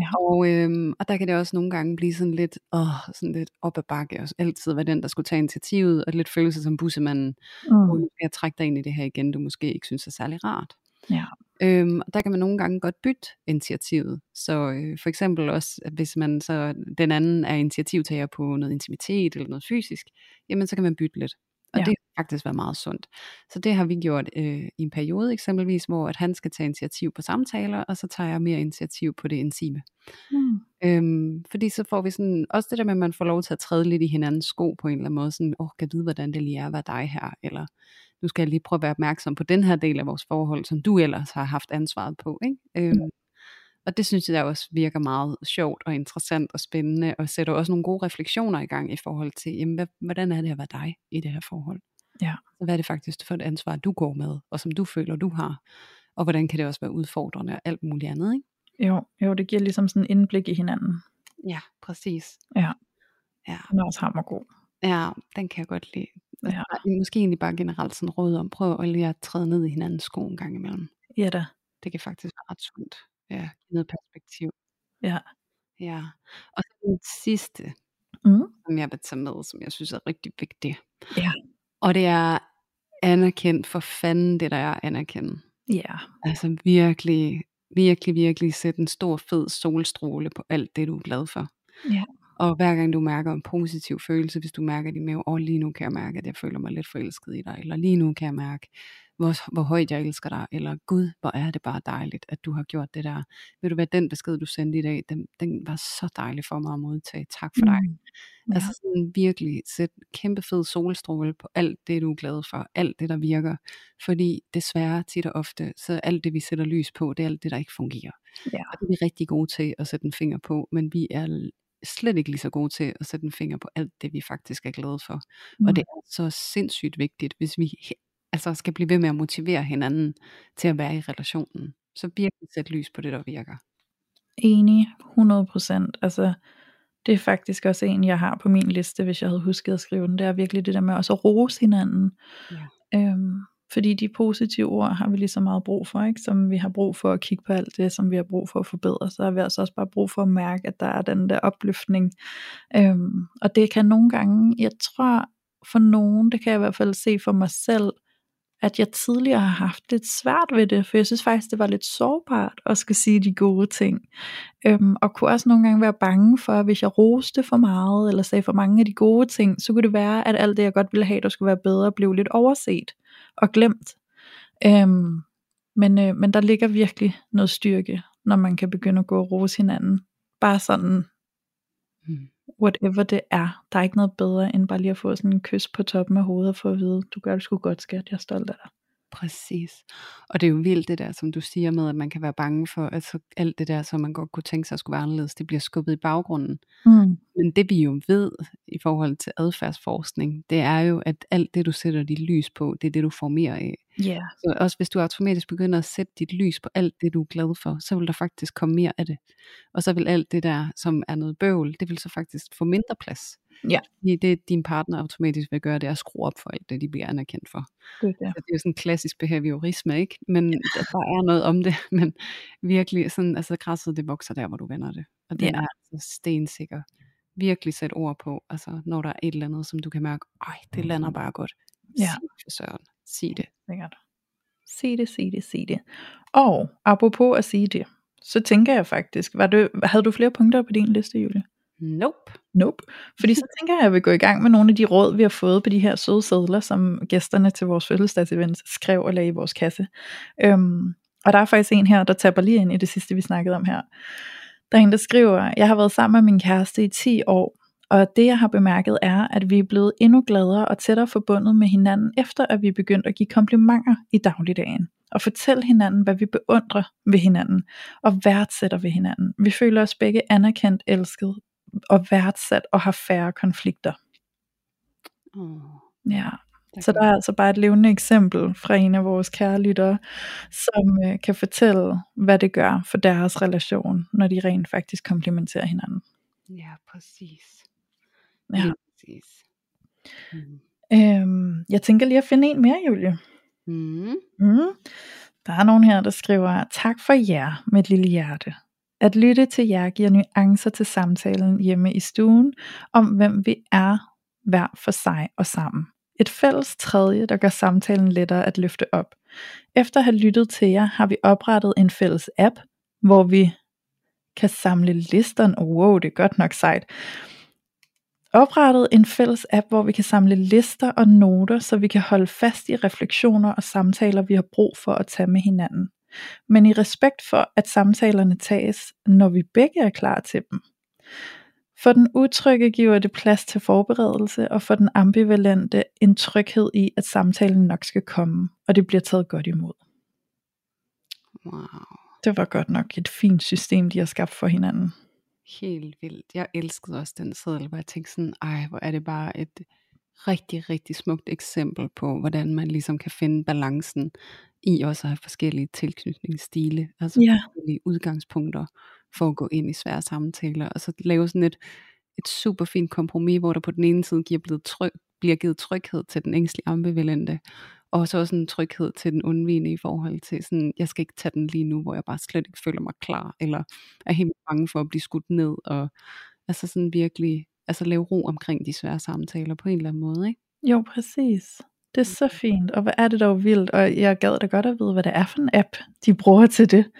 Ja. Og, øhm, og der kan det også nogle gange blive sådan lidt, åh, sådan lidt op ad bakke, og altid være den, der skulle tage initiativet, og lidt føle sig som bussemanden, mm. jeg trække dig ind i det her igen, du måske ikke synes er særlig rart. Ja. Øhm, og der kan man nogle gange godt bytte initiativet. Så øh, for eksempel også, at hvis man så den anden er initiativtager på noget intimitet eller noget fysisk, jamen så kan man bytte lidt. Og Ja. det kan faktisk være meget sundt. Så det har vi gjort øh, i en periode eksempelvis, hvor at han skal tage initiativ på samtaler, og så tager jeg mere initiativ på det intime. Mm. Øhm, fordi så får vi sådan, også det der med, at man får lov til at træde lidt i hinandens sko på en eller anden måde, sådan, åh, kan jeg vide, hvordan det lige er at være dig her, eller nu skal jeg lige prøve at være opmærksom på den her del af vores forhold, som du ellers har haft ansvaret på, ikke? Øhm, og det synes jeg også virker meget sjovt og interessant og spændende, og sætter også nogle gode refleksioner i gang i forhold til, jamen, hvad, hvordan er det at være dig i det her forhold? Ja. Hvad er det faktisk for et ansvar, du går med, og som du føler, du har? Og hvordan kan det også være udfordrende og alt muligt andet, ikke? Jo, jo, det giver ligesom sådan en indblik i hinanden. Ja, præcis. Ja. Ja. Den er også hammergod. Ja, den kan jeg godt lide. Ja. Måske egentlig bare generelt sådan råd om, prøv at lige at træde ned i hinandens sko en gang imellem. Ja da. Det kan faktisk være ret sundt. Ja, noget perspektiv. Ja. Ja. Og så den sidste, Mm. som jeg vil tage med, som jeg synes er rigtig vigtig. Ja. Og det er anerkendt for fanden det, der er anerkendt. Ja. Altså virkelig, virkelig, virkelig sætte en stor fed solstråle på alt det, du er glad for. Ja. Og hver gang du mærker en positiv følelse, hvis du mærker din mave, åh lige nu kan jeg mærke, at jeg føler mig lidt forelsket i dig, eller lige nu kan jeg mærke, hvor, hvor højt jeg elsker dig, eller gud, hvor er det bare dejligt, at du har gjort det der. Ved du hvad, den besked du sendte i dag, den, den var så dejlig for mig at modtage. Tak for dig. Mm. Ja. Altså sådan virkelig sæt kæmpe fed solstråle på alt det, du er glad for, alt det, der virker. Fordi desværre tit og ofte, så alt det, vi sætter lys på, det er alt det, der ikke fungerer. Ja. Og det er vi rigtig gode til at sætte en finger på, men vi er slet ikke lige så gode til at sætte en finger på alt det, vi faktisk er glade for. Mm. Og det er så sindssygt vigtigt, hvis vi altså skal blive ved med at motivere hinanden til at være i relationen. Så virkelig sæt lys på det, der virker. Enig, 100%. Altså, det er faktisk også en, jeg har på min liste, hvis jeg havde husket at skrive den. Det er virkelig det der med også at rose hinanden. Ja. Øhm, fordi de positive ord har vi lige så meget brug for, ikke? Som vi har brug for at kigge på alt det, som vi har brug for at forbedre. Så har vi altså også bare brug for at mærke, at der er den der opløftning. Øhm, og det kan nogle gange, jeg tror for nogen, det kan jeg i hvert fald se for mig selv, at jeg tidligere har haft lidt svært ved det, for jeg synes faktisk, det var lidt sårbart at skal sige de gode ting. Øhm, og kunne også nogle gange være bange for, at hvis jeg roste for meget, eller sagde for mange af de gode ting, så kunne det være, at alt det, jeg godt ville have, der skulle være bedre, blev lidt overset og glemt. Øhm, men, øh, men der ligger virkelig noget styrke, når man kan begynde at gå og rose hinanden. Bare sådan, Mm whatever det er. Der er ikke noget bedre, end bare lige at få sådan en kys på toppen af hovedet, for at vide, du gør det sgu godt, skat, jeg er stolt af dig. Præcis. Og det er jo vildt det der, som du siger med, at man kan være bange for, at så alt det der, som man godt kunne tænke sig skulle være anderledes, det bliver skubbet i baggrunden. Mm. Men det vi jo ved i forhold til adfærdsforskning, det er jo, at alt det du sætter dit lys på, det er det du får mere af. Yeah. Så også hvis du automatisk begynder at sætte dit lys på alt det du er glad for, så vil der faktisk komme mere af det. Og så vil alt det der, som er noget bøvl, det vil så faktisk få mindre plads. Ja. Fordi det din partner automatisk vil gøre, det er at skrue op for alt det, de bliver anerkendt for. Det er det. Så det er jo sådan en klassisk behaviorisme, ikke? Men der, der er noget om det, [LAUGHS] men virkelig sådan, altså græsset det vokser der, hvor du vender det. Og det Ja. er altså stensikker. Virkelig sæt ord på, altså når der er et eller andet, som du kan mærke, ej, det lander bare godt. Ja. Sig det søren. Sig det. Sikkert. Sig det, sig det, sig det. Og apropos at sige det, så tænker jeg faktisk, var det, havde du flere punkter på din liste, Julie? Nope. Nope. Fordi så tænker jeg, at jeg vil gå i gang med nogle af de råd, vi har fået på de her søde sædler, som gæsterne til vores fødselsdagsevent skrev og lagde i vores kasse. Øhm, og der er faktisk en her, der taber lige ind i det sidste, vi snakkede om her. Der er en, der skriver, jeg har været sammen med min kæreste i 10 år, og det jeg har bemærket er, at vi er blevet endnu gladere og tættere forbundet med hinanden, efter at vi er begyndt at give komplimenter i dagligdagen. Og fortælle hinanden, hvad vi beundrer ved hinanden, og værdsætter ved hinanden. Vi føler os begge anerkendt, elsket og værdsat og har færre konflikter. Oh, Ja, så der er altså bare et levende eksempel fra en af vores kære lyttere, som øh, kan fortælle, hvad det gør for deres relation, når de rent faktisk komplementerer hinanden. Ja, præcis. Ja. Lige præcis. Mm. Øhm, jeg tænker lige at finde en mere, Julie. Mm. Mm. Der er nogen her, der skriver, tak for jer med et lille hjerte. At lytte til jer giver nuancer til samtalen hjemme i stuen, om hvem vi er hver for sig og sammen. Et fælles tredje, der gør samtalen lettere at løfte op. Efter at have lyttet til jer, har vi oprettet en fælles app, hvor vi kan samle listerne. Wow, det er godt nok sejt. Oprettet en fælles app, hvor vi kan samle lister og noter, så vi kan holde fast i refleksioner og samtaler, vi har brug for at tage med hinanden. Men i respekt for, at samtalerne tages, når vi begge er klar til dem. For den utrygge giver det plads til forberedelse, og for den ambivalente en tryghed i, at samtalen nok skal komme, og det bliver taget godt imod. Wow. Det var godt nok et fint system, de har skabt for hinanden. Helt vildt. Jeg elskede også den seddel, hvor jeg tænkte sådan, ej, hvor er det bare et rigtig, rigtig smukt eksempel på, hvordan man ligesom kan finde balancen i også at have forskellige tilknytningsstile, altså Ja. forskellige udgangspunkter for at gå ind i svære samtaler, og så lave sådan et, et super fint kompromis, hvor der på den ene side giver blevet tryg, bliver givet tryghed til den ængstlige ambivalente, og så også en tryghed til den undvigende i forhold til sådan, jeg skal ikke tage den lige nu, hvor jeg bare slet ikke føler mig klar, eller er helt bange for at blive skudt ned, og altså sådan virkelig, altså lave ro omkring de svære samtaler på en eller anden måde, ikke? Jo, præcis. Det er så fint, og hvad er det dog vildt, og jeg gad da godt at vide, hvad det er for en app, de bruger til det.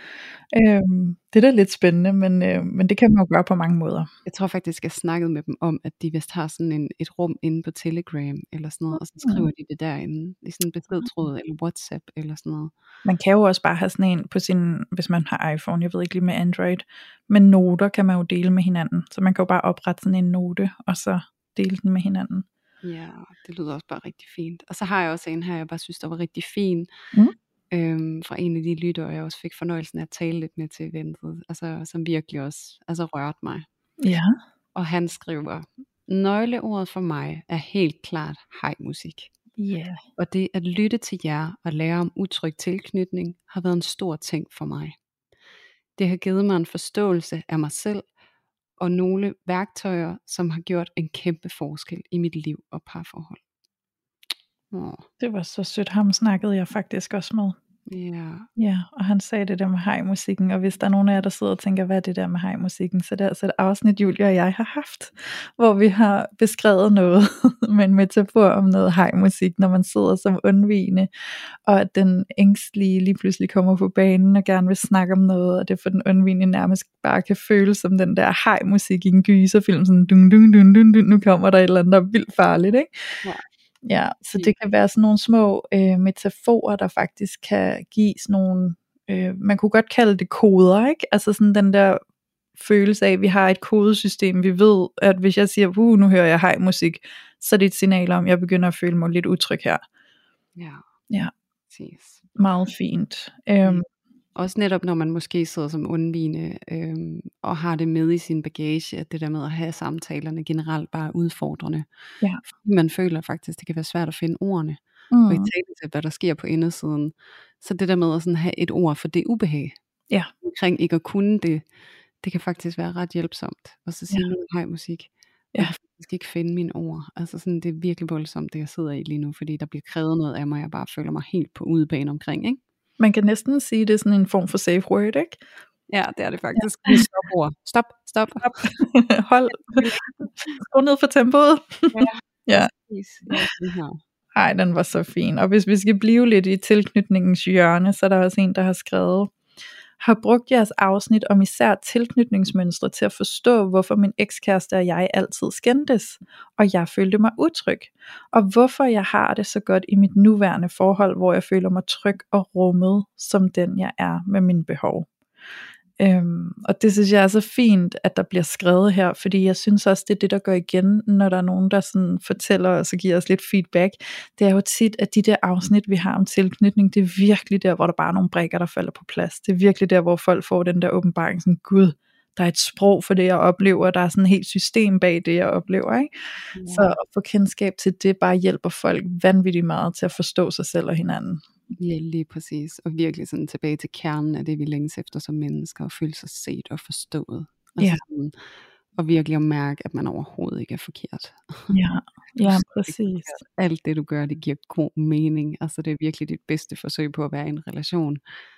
Øhm, det er da lidt spændende, men, øh, men det kan man jo gøre på mange måder. Jeg tror faktisk, jeg snakkede med dem om, at de vist har sådan en, et rum inde på Telegram, eller sådan noget, og så skriver de det derinde, i sådan en beskedtråd, eller WhatsApp, eller sådan noget. Man kan jo også bare have sådan en på sin, hvis man har iPhone, jeg ved ikke lige med Android, men noter kan man jo dele med hinanden, så man kan jo bare oprette sådan en note, og så dele den med hinanden. Ja, det lyder også bare rigtig fint. Og så har jeg også en her, jeg bare synes, der var rigtig fin. Mm. Øhm, fra en af de lyttere, jeg også fik fornøjelsen af at tale lidt med til eventet. Altså, som virkelig også altså, rørte mig. Ja. Og han skriver, nøgleordet for mig er helt klart hej-musik. Ja. Yeah. Og det at lytte til jer og lære om utryg tilknytning har været en stor ting for mig. Det har givet mig en forståelse af mig selv og nogle værktøjer, som har gjort en kæmpe forskel i mit liv og parforhold. Åh, Det var så sødt. Ham snakkede jeg faktisk også med. Ja, Ja, og han sagde det der med hej-musikken, og hvis der er nogen af jer, der sidder og tænker, hvad er det der med hej-musikken, så det er altså et afsnit, Julie og jeg har haft, hvor vi har beskrevet noget [LAUGHS] med en metafor om noget hej-musik, når man sidder som undvigende, og at den ængstlige lige pludselig kommer på banen og gerne vil snakke om noget, og det for den undvigende nærmest bare kan føles som den der hej-musik i en gyserfilm, sådan dun, dun, dun, dun, dun, nu kommer der et eller andet, der er vildt farligt, ikke? Ja. Ja, så det kan være sådan nogle små øh, metaforer, der faktisk kan give sådan nogle, øh, man kunne godt kalde det koder, ikke? Altså sådan den der følelse af, at vi har et kodesystem, vi ved, at hvis jeg siger, uh, nu hører jeg hej musik, så er det et signal om, at jeg begynder at føle mig lidt utryg her. ja, Ja. præcis. Meget fint. Øhm, Også netop når man måske sidder som undvigende øhm, og har det med i sin bagage, at det der med at have samtalerne generelt bare er udfordrende. Ja. Fordi man føler faktisk, det kan være svært at finde ordene. mm, Og i tale til, hvad der sker på indersiden. Så det der med at sådan have et ord for det ubehag. Ja. Omkring ikke at kunne det, det kan faktisk være ret hjælpsomt. Og så sige, Ja. ja. nu hej musik. Ja. Jeg kan faktisk ikke finde mine ord. Altså sådan, det er virkelig voldsomt, det jeg sidder i lige nu, fordi der bliver krævet noget af mig, jeg bare føler mig helt på udebane omkring, ikke? Man kan næsten sige, det er sådan en form for safe word, ikke? Ja, det er det faktisk. Ja. Stop ord. Stop, stop. [LAUGHS] Hold, skru ned for tempoet. Ja. [LAUGHS] Ja. Ej, den var så fin. Og hvis vi skal blive lidt i tilknytningens hjørne, så er der også en, der har skrevet, har brugt jeres afsnit om især tilknytningsmønstre til at forstå, hvorfor min ekskæreste og jeg altid skændtes, og jeg følte mig utryg, og hvorfor jeg har det så godt i mit nuværende forhold, hvor jeg føler mig tryg og rummet som den jeg er med mine behov. Øhm, og det synes jeg er så fint, at der bliver skrevet her, fordi jeg synes også, det er det, der går igen, når der er nogen, der sådan fortæller os og giver os lidt feedback. Det er jo tit, at de der afsnit, vi har om tilknytning, det er virkelig der, hvor der bare er nogle brækker, der falder på plads. Det er virkelig der, hvor folk får den der åbenbaring, sådan, gud, der er et sprog for det, jeg oplever, der er sådan et helt system bag det, jeg oplever. Ikke? Ja. Så at få kendskab til det, bare hjælper folk vanvittigt meget til at forstå sig selv og hinanden. Ja, lige præcis. Og virkelig sådan tilbage til kernen af det, vi længes efter som mennesker, og føle sig set og forstået. Altså Ja. sådan, og virkelig at mærke, at man overhovedet ikke er forkert. Ja, [LAUGHS] ja præcis. Alt det, du gør, det giver god mening. Altså det er virkelig dit bedste forsøg på at være i en relation.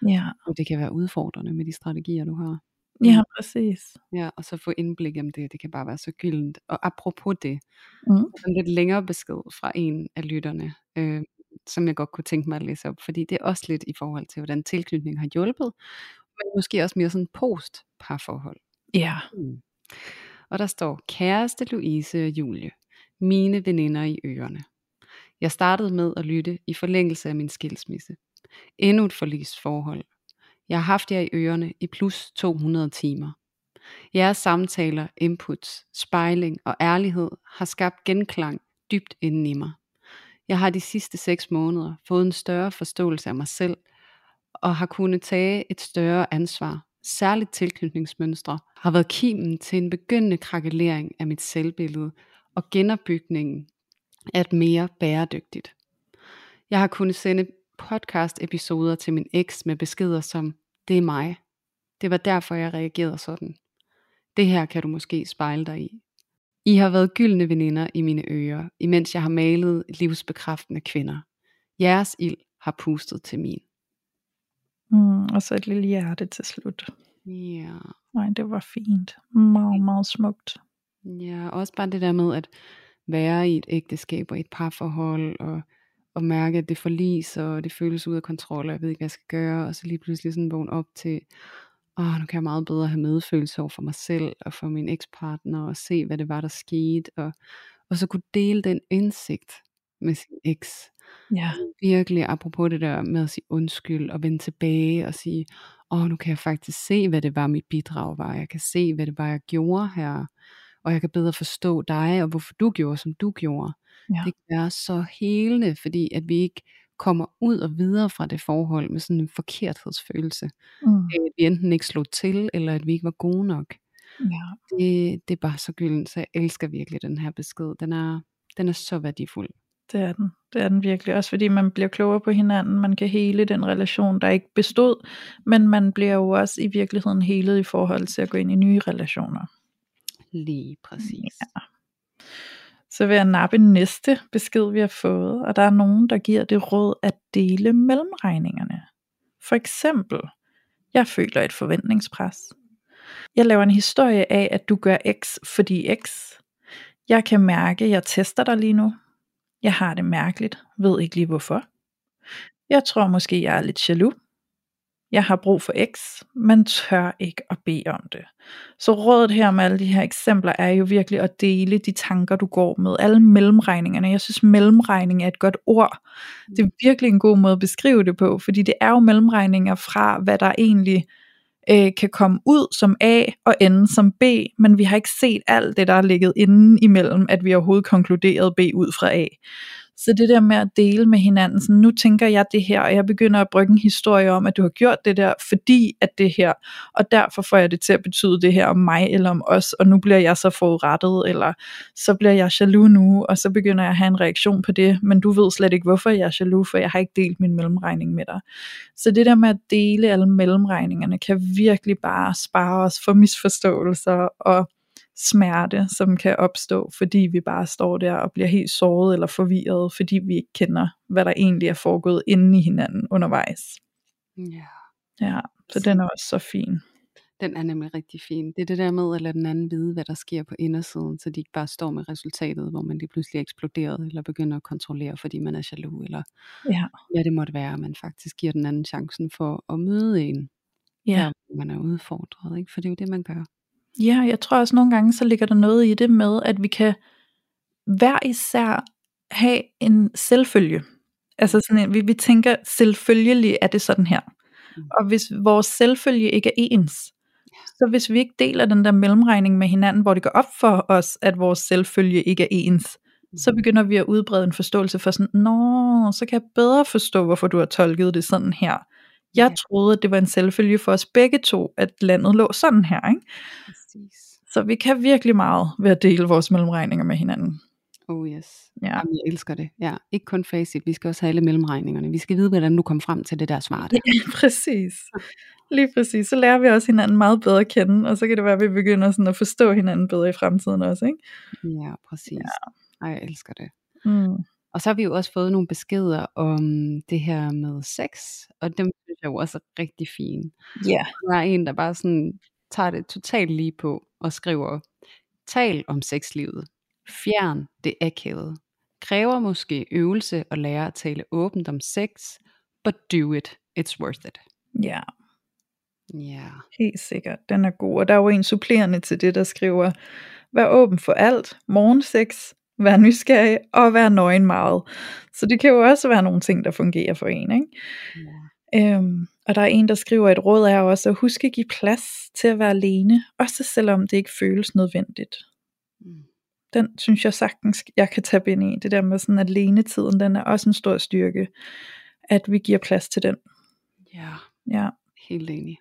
Ja, Og det kan være udfordrende med de strategier, du har. ja præcis. Ja, og så få indblik om det, det kan bare være så gyldent. Og apropos det, Mm. en lidt længere besked fra en af lytterne, øh, som jeg godt kunne tænke mig at læse op, fordi det er også lidt i forhold til, hvordan tilknytning har hjulpet, men måske også mere sådan post parforhold. Ja, Mm. Og der står, kæreste Louise og Julie, mine veninder i ørerne. Jeg startede med at lytte i forlængelse af min skilsmisse. Endnu et forlisforhold. Jeg har haft jer i ørerne i plus 200 timer. Jeres samtaler, inputs, spejling og ærlighed har skabt genklang dybt inden i mig. Jeg har de sidste seks måneder fået en større forståelse af mig selv, og har kunnet tage et større ansvar. Særligt tilknytningsmønstre har været kimen til en begyndende krakelering af mit selvbillede og genopbygningen af et mere bæredygtigt. Jeg har kunnet sende podcast episoder til min eks med beskeder som, det er mig. Det var derfor jeg reagerede sådan. Det her kan du måske spejle dig i. I har været gyldne veninder i mine ører, imens jeg har malet livsbekræftende kvinder. Jeres ild har pustet til min. mm, og så et lille hjerte til slut. Ja, Nej, det var fint. Meget, meget smukt. ja, også bare det der med at være i et ægteskab og et parforhold, og, og mærke, at det forliser, og det føles ud af kontrol, og jeg ved ikke, hvad jeg skal gøre, og så lige pludselig sådan vågne op til, åh, nu kan jeg meget bedre have medfølelse over for mig selv, og for min ekspartner, og se, hvad det var, der skete, og, og så kunne dele den indsigt med sin eks. Ja, virkelig apropos det der med at sige undskyld og vende tilbage og sige, åh nu kan jeg faktisk se, hvad det var mit bidrag var. Jeg kan se, hvad det var, jeg gjorde her. Og jeg kan bedre forstå dig, og hvorfor du gjorde, som du gjorde. ja, Det være så helende, fordi at vi ikke kommer ud og videre fra det forhold med sådan en forkerthedsfølelse. mm, At vi enten ikke slog til, eller at vi ikke var gode nok. ja. Det, det er bare så gyldent, så jeg elsker virkelig den her besked. Den er, den er så værdifuld. Det er den. Det er den virkelig. Også fordi man bliver klogere på hinanden. Man kan hele den relation, der ikke bestod. Men man bliver jo også i virkeligheden helet i forhold til at gå ind i nye relationer. Lige præcis. Ja. Så vil jeg nappe næste besked, vi har fået. Og der er nogen, der giver det råd at dele mellemregningerne. For eksempel, jeg føler et forventningspres. Jeg laver en historie af, at du gør X, fordi X. Jeg kan mærke, at jeg tester dig lige nu. Jeg har det mærkeligt, ved ikke lige hvorfor. Jeg tror måske, jeg er lidt jaloux. Jeg har brug for X, men tør ikke at bede om det. Så rådet her med alle de her eksempler er jo virkelig at dele de tanker, du går med. Alle mellemregningerne. Jeg synes, mellemregning er et godt ord. Det er virkelig en god måde at beskrive det på, fordi det er jo mellemregninger fra, hvad der egentlig øh, kan komme ud som A og ende som B, men vi har ikke set alt det, der er ligget inden imellem, at vi overhovedet konkluderede B ud fra A. Så det der med at dele med hinanden, sådan, nu tænker jeg det her, og jeg begynder at brygge en historie om, at du har gjort det der, fordi at det her, og derfor får jeg det til at betyde det her om mig eller om os, og nu bliver jeg så forurettet, eller så bliver jeg jaloux nu, og så begynder jeg at have en reaktion på det, men du ved slet ikke, hvorfor jeg er jaloux, for jeg har ikke delt min mellemregning med dig. Så det der med at dele alle mellemregningerne, kan virkelig bare spare os for misforståelser og smerte, som kan opstå, fordi vi bare står der og bliver helt såret eller forvirret, fordi vi ikke kender, hvad der egentlig er foregået inde i hinanden undervejs. Ja, Ja, så den er også så fin. den er nemlig rigtig fin. Det er det der med at lade den anden vide, hvad der sker på indersiden, så de ikke bare står med resultatet, hvor man lige pludselig er eksploderet, eller begynder at kontrollere, fordi man er jaloux, eller Ja, hvad det måtte være, man faktisk giver den anden chancen for at møde en Ja. der hvor man er udfordret, ikke? for det er jo det, man gør. Ja, jeg tror også nogle gange, så ligger der noget i det med, at vi kan hver især have en selvfølge. Altså sådan en, vi, vi tænker, selvfølgelig er det sådan her. Mm. Og hvis vores selvfølge ikke er ens, så hvis vi ikke deler den der mellemregning med hinanden, hvor det går op for os, at vores selvfølge ikke er ens, så begynder vi at udbrede en forståelse for sådan, nå, så kan jeg bedre forstå, hvorfor du har tolket det sådan her. Jeg troede, at det var en selvfølge for os begge to, at landet lå sådan her. Ikke? Præcis. Så vi kan virkelig meget ved at dele vores mellemregninger med hinanden. Oh yes. Ja. Jamen, jeg elsker det. Ja, ikke kun facit, vi skal også have alle mellemregningerne. Vi skal vide, hvordan du kom frem til det der svar der. Ja, [LAUGHS] præcis. Lige præcis. Så lærer vi også hinanden meget bedre at kende, og så kan det være, at vi begynder sådan at forstå hinanden bedre i fremtiden også. Ikke? Ja, præcis. Ja. Ej, jeg elsker det. Mm. Og så har vi jo også fået nogle beskeder om det her med sex, og dem synes jeg jo også er rigtig fine. Ja. Der er en, der bare sådan tager det totalt lige på og skriver, tal om sexlivet. Fjern det akavede. Kræver måske øvelse at lære at tale åbent om sex, but do it. It's worth it. ja, Ja. helt sikkert. Den er god. Og der er jo en supplerende til det, der skriver, vær åben for alt, morgensex, vær nysgerrig og vær nøgen meget. Så det kan jo også være nogle ting, der fungerer for en. Ikke? ja. Øhm, og der er en, der skriver, et råd er også at huske at give plads til at være alene, også selvom det ikke føles nødvendigt. Mm. Den synes jeg sagtens, jeg kan tage ind i. Det der med sådan alenetiden, den er også en stor styrke, at vi giver plads til den. Ja, Ja. helt enig.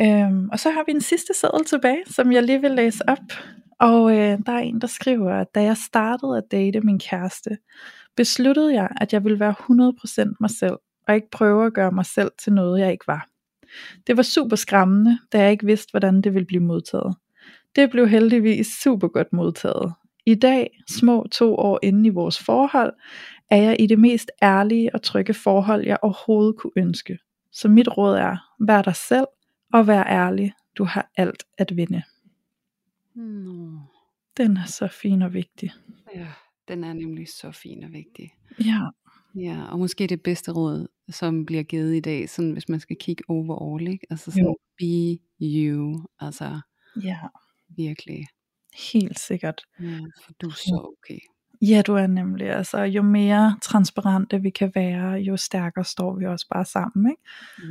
Øhm, og så har vi en sidste seddel tilbage, som jeg lige vil læse op. Og øh, der er en, der skriver, at da jeg startede at date min kæreste, besluttede jeg, at jeg ville være 100% mig selv, og ikke prøve at gøre mig selv til noget, jeg ikke var. Det var super skræmmende, da jeg ikke vidste, hvordan det ville blive modtaget. Det blev heldigvis super godt modtaget. I dag, små to år inde i vores forhold, er jeg i det mest ærlige og trygge forhold, jeg overhovedet kunne ønske. Så mit råd er, vær dig selv og vær ærlig. Du har alt at vinde. Nå. Den er så fin og vigtig. Ja, den er nemlig så fin og vigtig. Ja, Ja, og måske det bedste råd, som bliver givet i dag, sådan hvis man skal kigge overall, ikke? Altså sådan, Jo. be you, altså ja, virkelig. helt sikkert. Ja, for du er så okay. Ja, du er nemlig. Altså, jo mere transparente vi kan være, jo stærkere står vi også bare sammen. Ikke?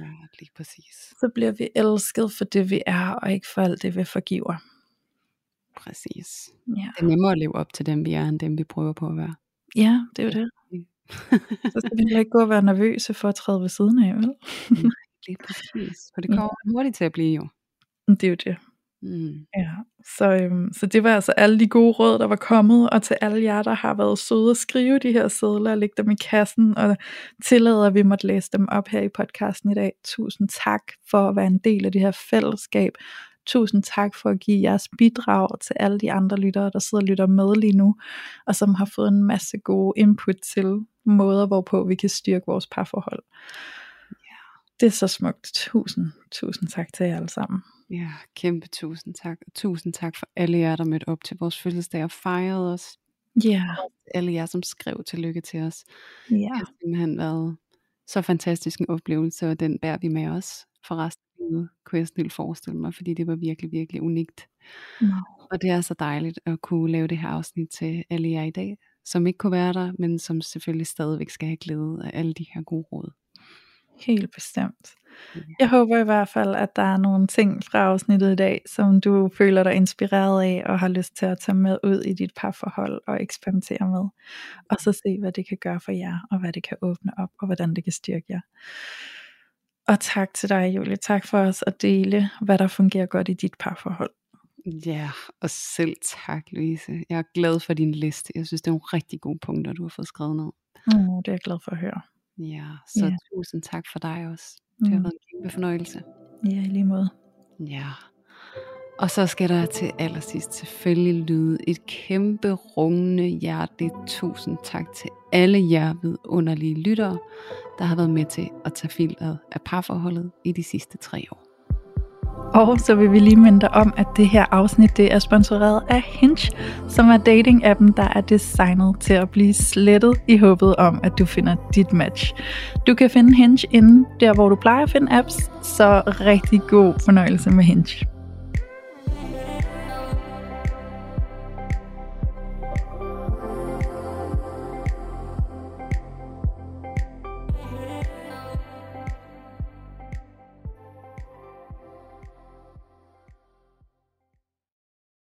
Ja, lige præcis. Så bliver vi elsket for det, vi er, og ikke for alt det, vi forgiver. Præcis. Ja, Det er nemmere at leve op til dem, vi er, end dem, vi prøver på at være. ja det er jo det. Så skal vi ikke gå og være nervøse for at træde ved siden af, vel? lige præcis. For det kommer hurtigt til at blive jo. Det er jo det. Mm. Ja, så, øhm, så det var altså alle de gode råd, der var kommet, og til alle jer, der har været søde at skrive de her sædler og lægge dem i kassen, og tillader, at vi måtte læse dem op her i podcasten i dag. Tusind tak for at være en del af det her fællesskab. Tusind tak for at give jeres bidrag til alle de andre lyttere, der sidder og lytter med lige nu, og som har fået en masse gode input til måder, hvorpå vi kan styrke vores parforhold. Det er så smukt. Tusind, tusind tak til jer alle sammen. Ja, kæmpe tusind tak. Og tusind tak for alle jer, der mødte op til vores fødselsdag og fejrede os. Ja, Alle jer, som skrev tillykke til os. ja, Det har simpelthen været så fantastisk en oplevelse, og den bærer vi med os for resten livet, kunne jeg snildt forestille mig, fordi det var virkelig, virkelig unikt. Nå. Og det er så dejligt at kunne lave det her afsnit til alle jer i dag, som ikke kunne være der, men som selvfølgelig stadigvæk skal have glæde af alle de her gode råd. Helt bestemt. Jeg håber i hvert fald, at der er nogle ting fra afsnittet i dag, som du føler dig inspireret af, og har lyst til at tage med ud i dit parforhold og eksperimentere med. Og så se, hvad det kan gøre for jer, og hvad det kan åbne op, og hvordan det kan styrke jer. Og tak til dig, Julie. Tak for os at dele, hvad der fungerer godt i dit parforhold. Ja, og selv tak, Louise. Jeg er glad for din liste. Jeg synes, det er nogle rigtig gode punkter, du har fået skrevet ned. Mm, det er jeg glad for at høre. Ja, så Ja. tusind tak for dig også. Det har Mm. været en kæmpe fornøjelse. Ja, i lige måde. Ja. Og så skal der til allersidst selvfølgelig lyde et kæmpe rungende hjerteligt tusind tak til alle jer vidunderlige lyttere, der har været med til at tage filteret af parforholdet i de sidste tre år. Og så vil vi lige minde dig om, at det her afsnit det er sponsoreret af Hinge, som er dating-appen, der er designet til at blive slettet i håbet om, at du finder dit match. Du kan finde Hinge inde der, hvor du plejer at finde apps, så rigtig god fornøjelse med Hinge.